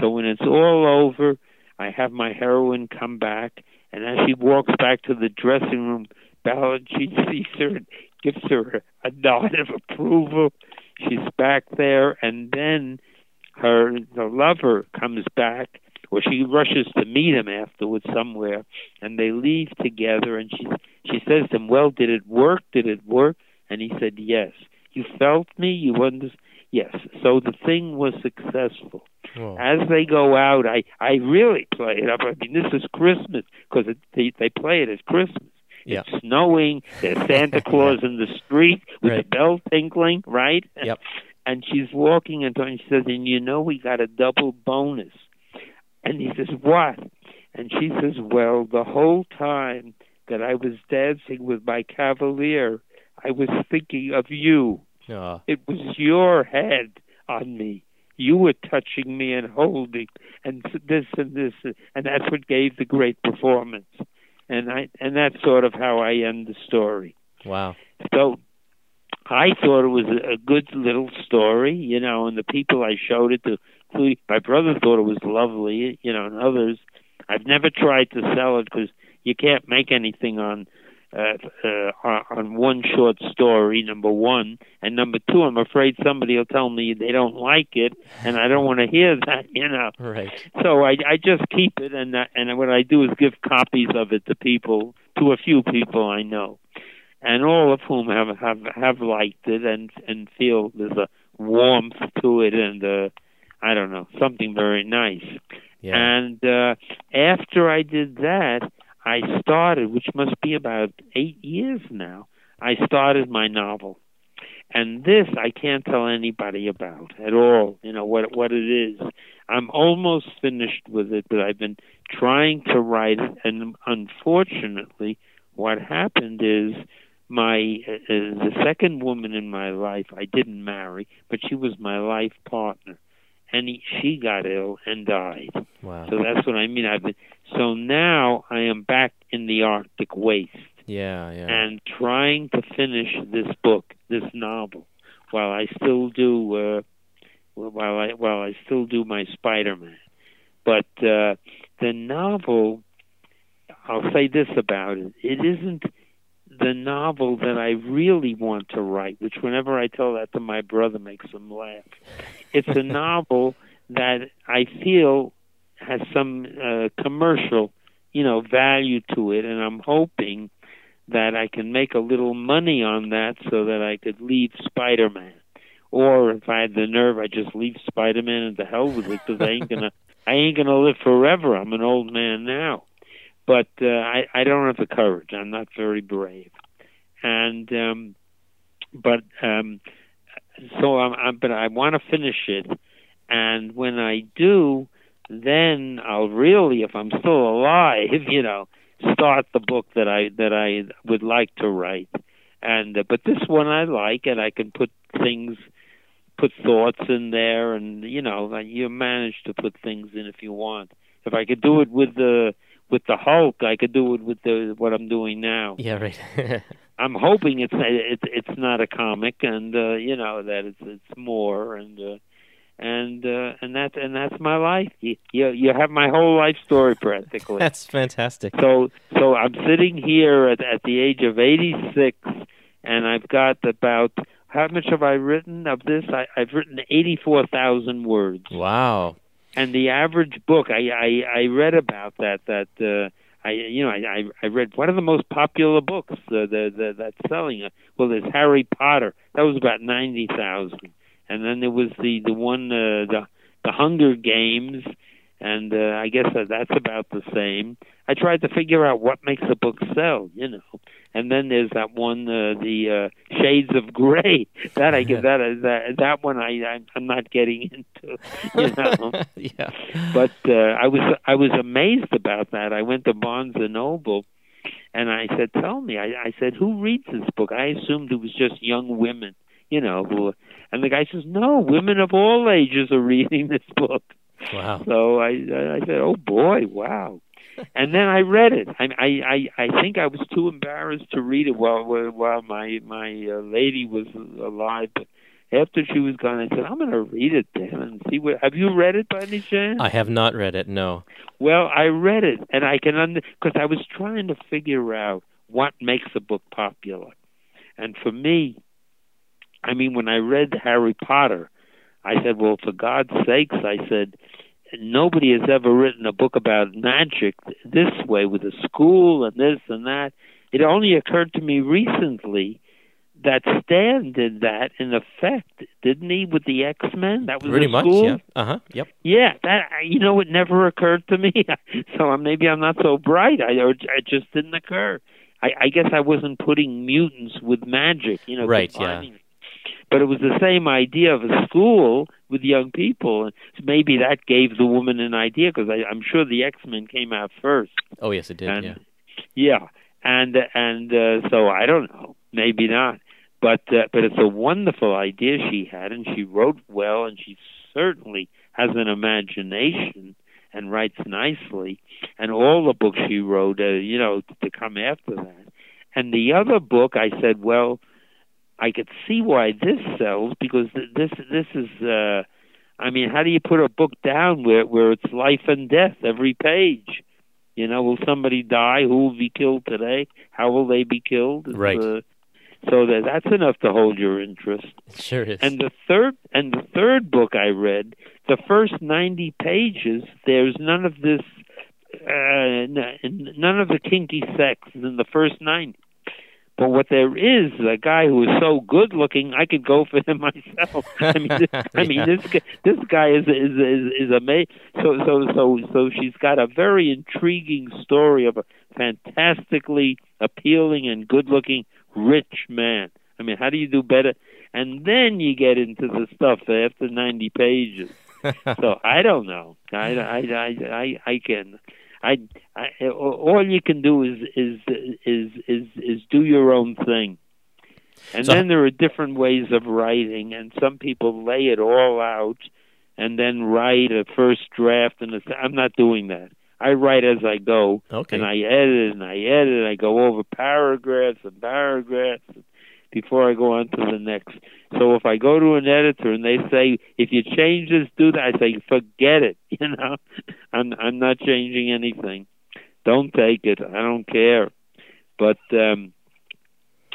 So when it's all over, I have my heroine come back, and as she walks back to the dressing room, she sees her and gives her a nod of approval. She's back there, and then her the lover comes back or she rushes to meet him afterwards somewhere and they leave together and she she says to him well did it work did it work and he said yes you felt me you understood yes so the thing was successful Whoa. as they go out i i really play it up i mean this is christmas because they they play it as christmas Yeah. it's snowing there's santa claus in the street with Right. the bell tinkling right Yep. and she's walking and she says, and you know we got a double bonus. And he says, what? And she says, well, the whole time that I was dancing with my cavalier, I was thinking of you. Aw. It was your head on me. You were touching me and holding, and this and this, and that's what gave the great performance. And I, and that's sort of how I end the story. Wow. So I thought it was a good little story, you know, and the people I showed it to, including my brother, thought it was lovely, you know, and others. I've never tried to sell it because you can't make anything on uh, uh, on on one short story. Number one, and number two, I'm afraid somebody will tell me they don't like it, and I don't want to hear that, you know. Right. So I I just keep it, and uh, and what I do is give copies of it to people, to a few people I know, and all of whom have have have liked it and and feel there's a warmth to it and uh, I don't know something very nice. Yeah. And uh, after I did that, I started, which must be about eight years now. I started my novel, and this I can't tell anybody about at all. You know what what it is. I'm almost finished with it, but I've been trying to write it, and unfortunately, what happened is my uh, uh, the second woman in my life I didn't marry, but she was my life partner, and he, she got ill and died. wow. So that's what I mean. I've been so now I am back in the Arctic waste yeah. Yeah. and trying to finish this book, this novel, while I still do uh, while I while I still do my Spider-Man. But uh, the novel, I'll say this about it: it isn't the novel that I really want to write. Which, whenever I tell that to my brother, makes him laugh. It's a novel that I feel has some uh, commercial, you know, value to it, and I'm hoping that I can make a little money on that so that I could leave Spider-Man. Or if I had the nerve, I just leave Spider-Man and the hell with it because I ain't gonna, I ain't gonna live forever. I'm an old man now, but uh, I, I don't have the courage. I'm not very brave, and um, but um, so I'm, I'm but I want to finish it, and when I do, then I'll really, if I'm still alive, you know, start the book that I that I would like to write. And uh, but this one I like, and I can put things, put thoughts in there, and you know, you manage to put things in if you want. If I could do it with the with the Hulk, I could do it with the what I'm doing now. yeah. Right. I'm hoping it's it's it's not a comic, and uh, you know that it's it's more, and uh, and uh, and that's and that's my life. You, you you have my whole life story practically. That's fantastic. So so I'm sitting here at at the age of 86, and I've got about how much have I written of this? I, I've written 84,000 words, Wow. And the average book I I, I read about that that. Uh, I you know I I, read one of the most popular books uh, the, the that's selling. Uh, well, there's Harry Potter. That was about ninety thousand, and then there was the the one uh, the the Hunger Games, and uh, I guess that that's about the same. I tried to figure out what makes a book sell, you know. And then there's that one, uh, the uh, Shades of Gray. That I get that that that one I I'm, I'm not getting into, you know. yeah. But uh, I was I was amazed about that. I went to Barnes and Noble, and I said, "Tell me." I, I said, "Who reads this book?" I assumed it was just young women, you know. Who, and the guy says, "No, women of all ages are reading this book." Wow. So I I said, "Oh boy, wow." And then I read it. I, I I I think I was too embarrassed to read it while while my my uh, lady was alive. But after she was gone, I said, "I'm going to read it then and see what." Have you read it by any chance? I have not read it. No. Well, I read it, and I can under because I was trying to figure out what makes a book popular, and for me, I mean, when I read Harry Potter, I said, "Well, for God's sakes," I said nobody has ever written a book about magic this way with a school and this and that. It only occurred to me recently that Stan did that in effect, didn't he, with the X Men? That was Pretty much. school. Yeah. Uh huh. Yep. Yeah, that you know, it never occurred to me. so maybe I'm not so bright. I or it just didn't occur. I, I guess I wasn't putting mutants with magic. You know, Right, combining it. But it was the same idea of a school with young people, and maybe that gave the woman an idea because I'm sure the X Men came out first. Oh yes, it did. And yeah. yeah, and and uh, so I don't know, maybe not, but uh, but it's a wonderful idea she had, and she wrote well, and she certainly has an imagination and writes nicely, and all the books she wrote, uh, you know, to come after that, and the other book, I said, well. I could see why this sells because th- this this is uh I mean how do you put a book down where where it's life and death every page you know will somebody die who will be killed today how will they be killed It's, Right. uh, so that that's enough to hold your interest It sure is. and the third and the third book I read, the first ninety pages, there's none of this, uh, n- none of the kinky sex in the first ninety. But what there is, a guy who is so good looking, I could go for him myself. I mean, this, I mean, this guy, this guy is is is, is amazing. So so so so she's got a very intriguing story of a fantastically appealing and good looking rich man. I mean, how do you do better? And then you get into the stuff after 90 pages. so I don't know. I, I, I, I, I can. I, I, all you can do is is is is is do your own thing. And So- then there are different ways of writing, and some people lay it all out and then write a first draft. And I'm not doing that. I write as I go, Okay. and I edit and I edit. And I go over paragraphs and paragraphs before I go on to the next. So if I go to an editor and they say, "If you change this, do that," I say, "Forget it." You know, I'm I'm not changing anything. Don't take it. I don't care. But um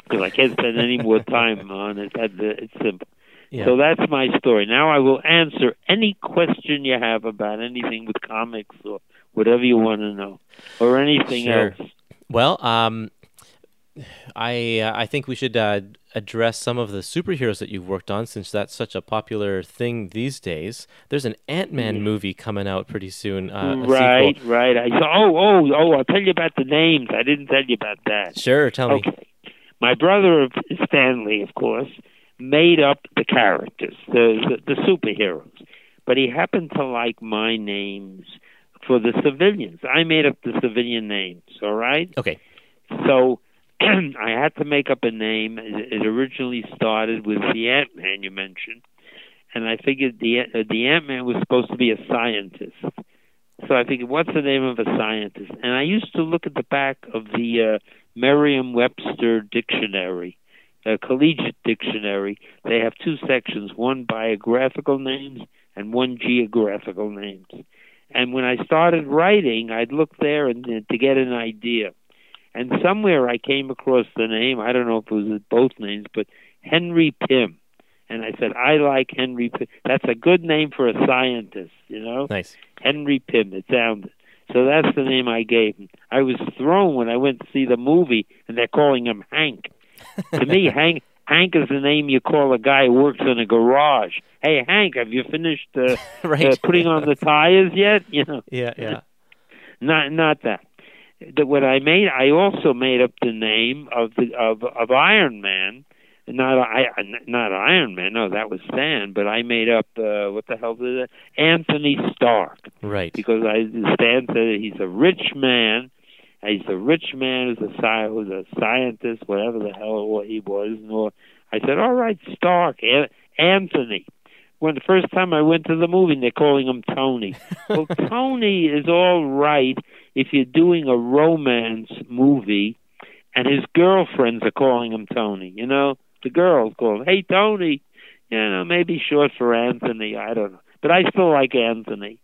'cause I can't spend any more time on it. It's simple. yeah. So that's my story. Now I will answer any question you have about anything with comics or whatever you want to know, or anything Sure. else. Well, um, I uh, I think we should uh, address some of the superheroes that you've worked on, since that's such a popular thing these days. There's an Ant Man movie coming out pretty soon. Uh, right, sequel. right. I oh, oh, oh. I'll tell you about the names. I didn't tell you about that. Sure. Tell me. Okay. My brother Stanley, of course, made up the characters, the, the the superheroes, but he happened to like my names for the civilians. I made up the civilian names. All right. Okay. So I had to make up a name. It originally started with the Ant Man you mentioned, and I figured the uh, the Ant Man was supposed to be a scientist. So I figured, what's the name of a scientist? And I used to look at the back of the uh, Merriam-Webster dictionary, a collegiate dictionary. They have two sections: one biographical names and one geographical names. And when I started writing, I'd look there and uh, to get an idea and somewhere I came across the name. I don't know if it was both names, but Henry Pym. And I said, I like Henry Pym. That's a good name for a scientist, you know? Nice. Henry Pym, it sounded. So that's the name I gave him. I was thrown when I went to see the movie, and they're calling him Hank. to me, Hank Hank is the name you call a guy who works in a garage. Hey, Hank, have you finished uh, Right. uh, putting on the tires yet? You know, Yeah. Yeah. not not that. That when I made, I also made up the name of the of of Iron Man. Not I, not Iron Man. No, that was Stan. But I made up uh, what the hell is it? Anthony Stark. Right. Because I Stan said he's a rich man. He's a rich man who's a sci- who's a scientist, whatever the hell he was. Or I said, all right, Stark, Anthony. When the first time I went to the movie, they're calling him Tony. well, Tony is all right if you're doing a romance movie, and his girlfriends are calling him Tony. You know, the girls call him, "Hey, Tony." You know, maybe short for Anthony. I don't know, but I still like Anthony.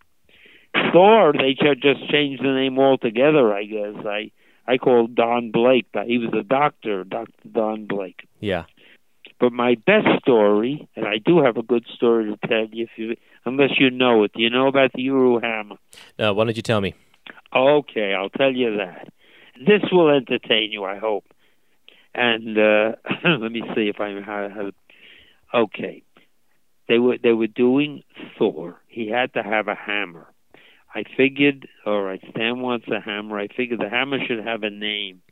Thor, they just changed the name altogether. I guess I I called Don Blake. He was a doctor, Doctor Don Blake. Yeah. But my best story, and I do have a good story to tell you, if you unless you know it. Do you know about the Uru Hammer? Uh, why don't you tell me? Okay, I'll tell you that. This will entertain you, I hope. And uh, let me see if I have. Okay, they were they were doing Thor. He had to have a hammer. I figured, all right, Stan wants a hammer. I figured the hammer should have a name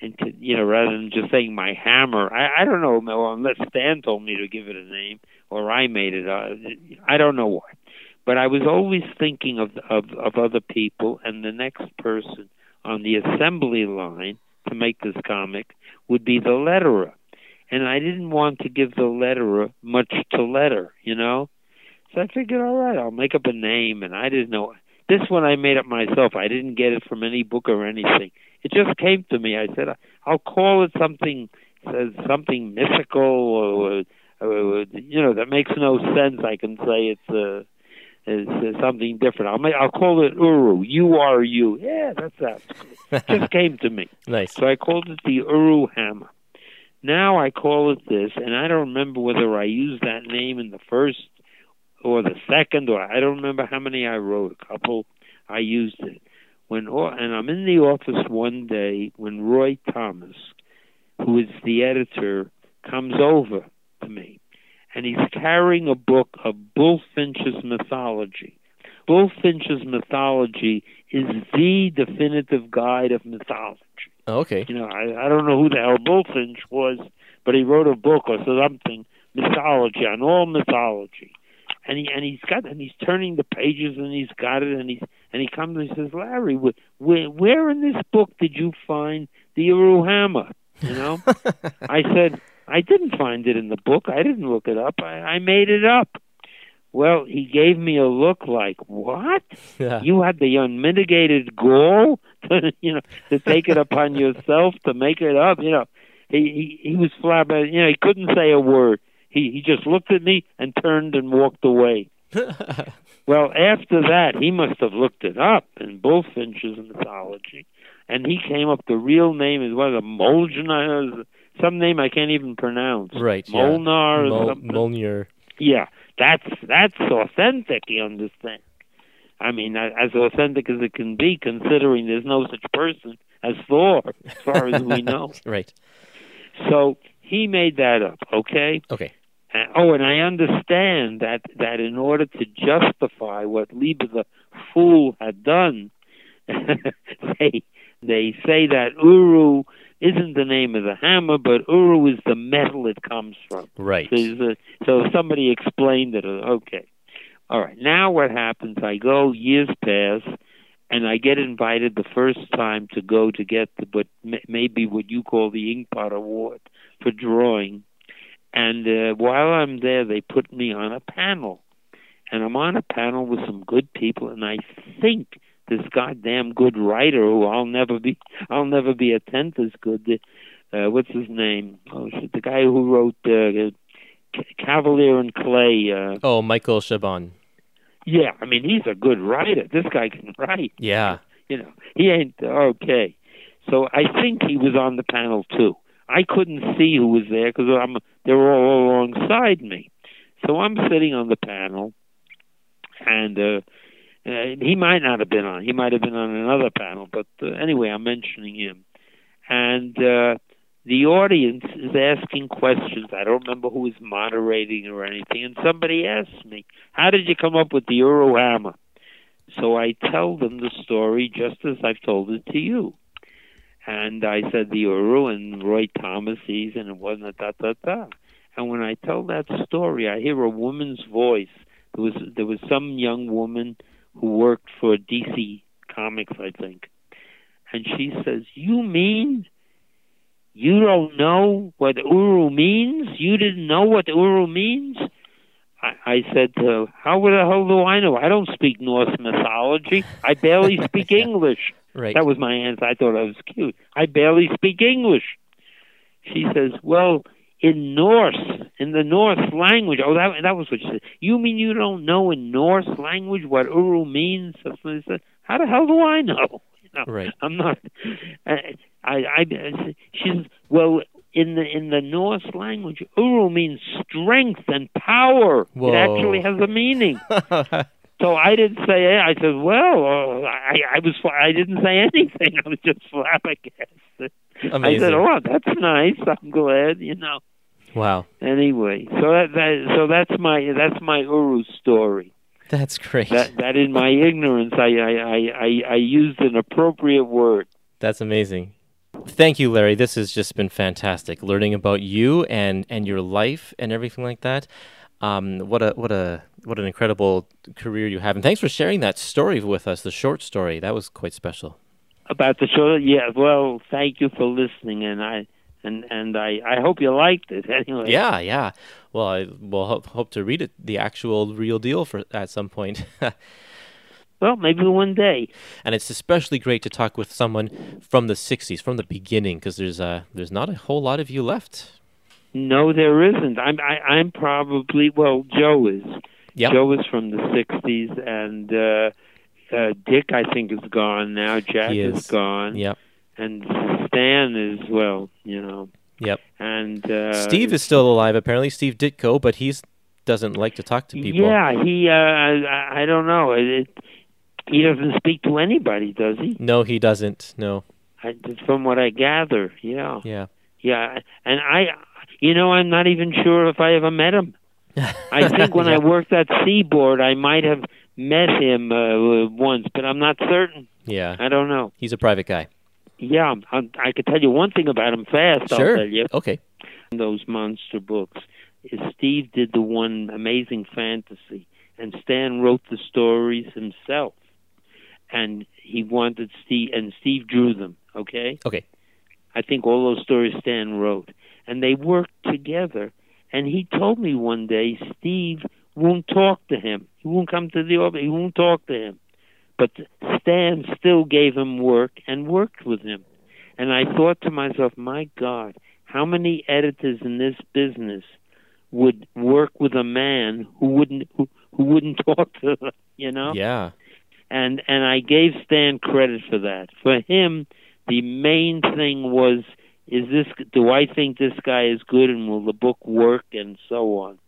and to, you know rather than just saying my hammer i i don't know unless stan told me to give it a name or i made it uh, i don't know why but i was always thinking of of of other people and the next person on the assembly line to make this comic would be the letterer and i didn't want to give the letterer much to letter you know so i figured all right i'll make up a name and i didn't know this one I made up myself. I didn't get it from any book or anything. It just came to me. I said I'll call it something something mythical or, or or you know that makes no sense. I can say it's uh, it's uh, something different. I'll make, I'll call it Uru. U R U. Yeah, that's that just came to me. Nice. So I called it the Uru Hammer. Now I call it this, and I don't remember whether I used that name in the first or the second, or I don't remember how many I wrote. A couple, I used it. When and I'm in the office one day when Roy Thomas, who is the editor, comes over to me, and he's carrying a book of Bulfinch's mythology. Bulfinch's mythology is the definitive guide of mythology. Oh, okay. You know, I, I don't know who the hell Bullfinch was, but he wrote a book or something mythology on all mythology and he and he's got and he's turning the pages and he's got it and he's and he comes and he says, Larry, where where in this book did you find the Uru hammer? You know, I said I didn't find it in the book. I didn't look it up. I, I made it up. Well, he gave me a look like, "What? Yeah. You had the unmitigated gall to, you know, to take it upon yourself to make it up." You know, he he, he was flabbergasted. You know, he couldn't say a word. He he just looked at me and turned and walked away. well, after that, he must have looked it up in Bulfinch's mythology, and he came up. The real name is what the Molnar, some name I can't even pronounce. Right, Molnar yeah. something. Molnar. Yeah, that's that's authentic. You understand? I mean, as authentic as it can be, considering there's no such person as Thor, as far as we know. right. So he made that up. Okay. Okay. Uh, oh, and I understand that that in order to justify what Lieber the fool had done, they they say that Uru isn't the name of the hammer, but Uru is the metal it comes from. Right. So, a, so somebody explained it. Uh, okay. All right. Now what happens? I go. Years pass, and I get invited the first time to go to get the but maybe what you call the Inkpot Award for drawing and uh, while I'm there, they put me on a panel. And I'm on a panel with some good people, and I think this goddamn good writer who I'll never be, I'll never be a tenth as good. Uh, what's his name? Oh, shit, the guy who wrote uh, Kavalier and Clay. Uh, oh, Michael Chabon. Yeah, I mean he's a good writer. This guy can write. Yeah. You know, he ain't okay. So I think he was on the panel too. I couldn't see who was there because I'm they were all alongside me. So I'm sitting on the panel, and uh, uh, he might not have been on. He might have been on another panel, but uh, anyway, I'm mentioning him. And uh, the audience is asking questions. I don't remember who was moderating or anything. And somebody asked me, "How did you come up with the Uru hammer?" So I tell them the story just as I've told it to you. And I said the Uru and Roy Thomas and it wasn't a da da da. And when I tell that story, I hear a woman's voice. There was there was some young woman who worked for DC Comics, I think, and she says, "You mean you don't know what Uru means? You didn't know what Uru means?" I, I said to her, "How the hell do I know? I don't speak Norse mythology. I barely speak English." Right. That was my answer. I thought I was cute. I barely speak English. She says, "Well, in Norse, in the Norse language. Oh, that that was what she said. You mean you don't know in Norse language what Uru means? I. How the hell do I know? You know, Right. I'm not. I, I, I she says, well, in the in the Norse language, Uru means strength and power. Whoa. It actually has a meaning. So I didn't say. I said, "Well, uh, I, I was. I didn't say anything. I was just flabbergasted." Amazing. I said, "Oh, that's nice. I'm glad." You know. Wow. Anyway, so that, that so that's my that's my Uru story. That's great. That that in my ignorance, I I, I, I used an appropriate word. That's amazing. Thank you, Larry. This has just been fantastic. Learning about you and and your life and everything like that. Um, what a what a what an incredible career you have, and thanks for sharing that story with us. The short story that was quite special. About the show, yeah. Well, thank you for listening, and I and and I I hope you liked it. Anyway, Yeah, yeah. Well, I will hope, hope to read it, the actual real deal for at some point. Well, maybe one day. and it's especially great to talk with someone from the '60s, from the beginning, because there's uh there's not a whole lot of you left. No, there isn't. I'm I, I'm probably well. Joe is. Yep. Joe is from the '60s, and uh, uh, Dick I think is gone now. Jack is is. gone, Yep. And Stan as well. You know, Yep. and uh, Steve is still alive. Apparently, Steve Ditko, but he's doesn't like to talk to people. Yeah, he. Uh, I, I don't know. It, it, he doesn't speak to anybody, does he? No, he doesn't. No. I, from what I gather, yeah, Yeah. yeah. And I, you know, I'm not even sure if I ever met him. I think when I worked at Seaboard, I might have met him uh, once, but I'm not certain. Yeah. I don't know. He's a private guy. Yeah, I, I could tell you one thing about him fast. I'll tell you. Okay. Those monster books. Is Steve did the one Amazing Fantasy, and Stan wrote the stories himself, and he wanted Steve, and Steve drew them. Okay. Okay. I think all those stories Stan wrote, and they worked together. And he told me one day, Steve won't talk to him. He won't come to the office. He won't talk to him. But Stan still gave him work and worked with him. And I thought to myself, my God, how many editors in this business would work with a man who wouldn't who, who wouldn't talk to them? You know Yeah. and and I gave Stan credit for that. For him, the main thing was is this do I think this guy is good and will the book work and so on.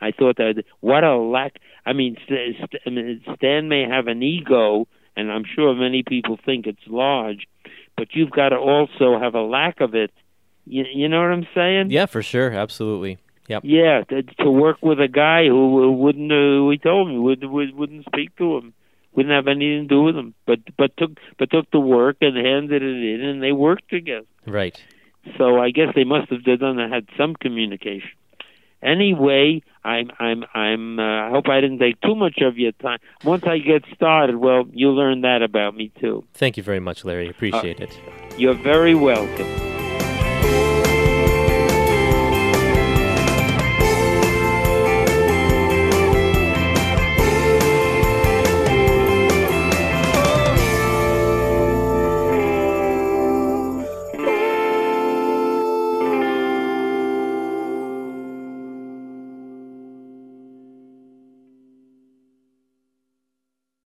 I thought that what a lack. I mean, St- St- I mean, Stan may have an ego, and I'm sure many people think it's large, but you've got to also have a lack of it. You, you know what I'm saying? Yeah, for sure. Absolutely. Yep. Yeah, to, to work with a guy who, who wouldn't, uh, he told me would, would wouldn't speak to him, wouldn't have anything to do with him, but but took but took the work and handed it in, and they worked together. Right. So I guess they must have done had some communication. Anyway, I'm I'm I'm. Uh, I hope I didn't take too much of your time. Once I get started, well, you'll learn that about me too. Thank you very much, Larry. Appreciate it. You're very welcome.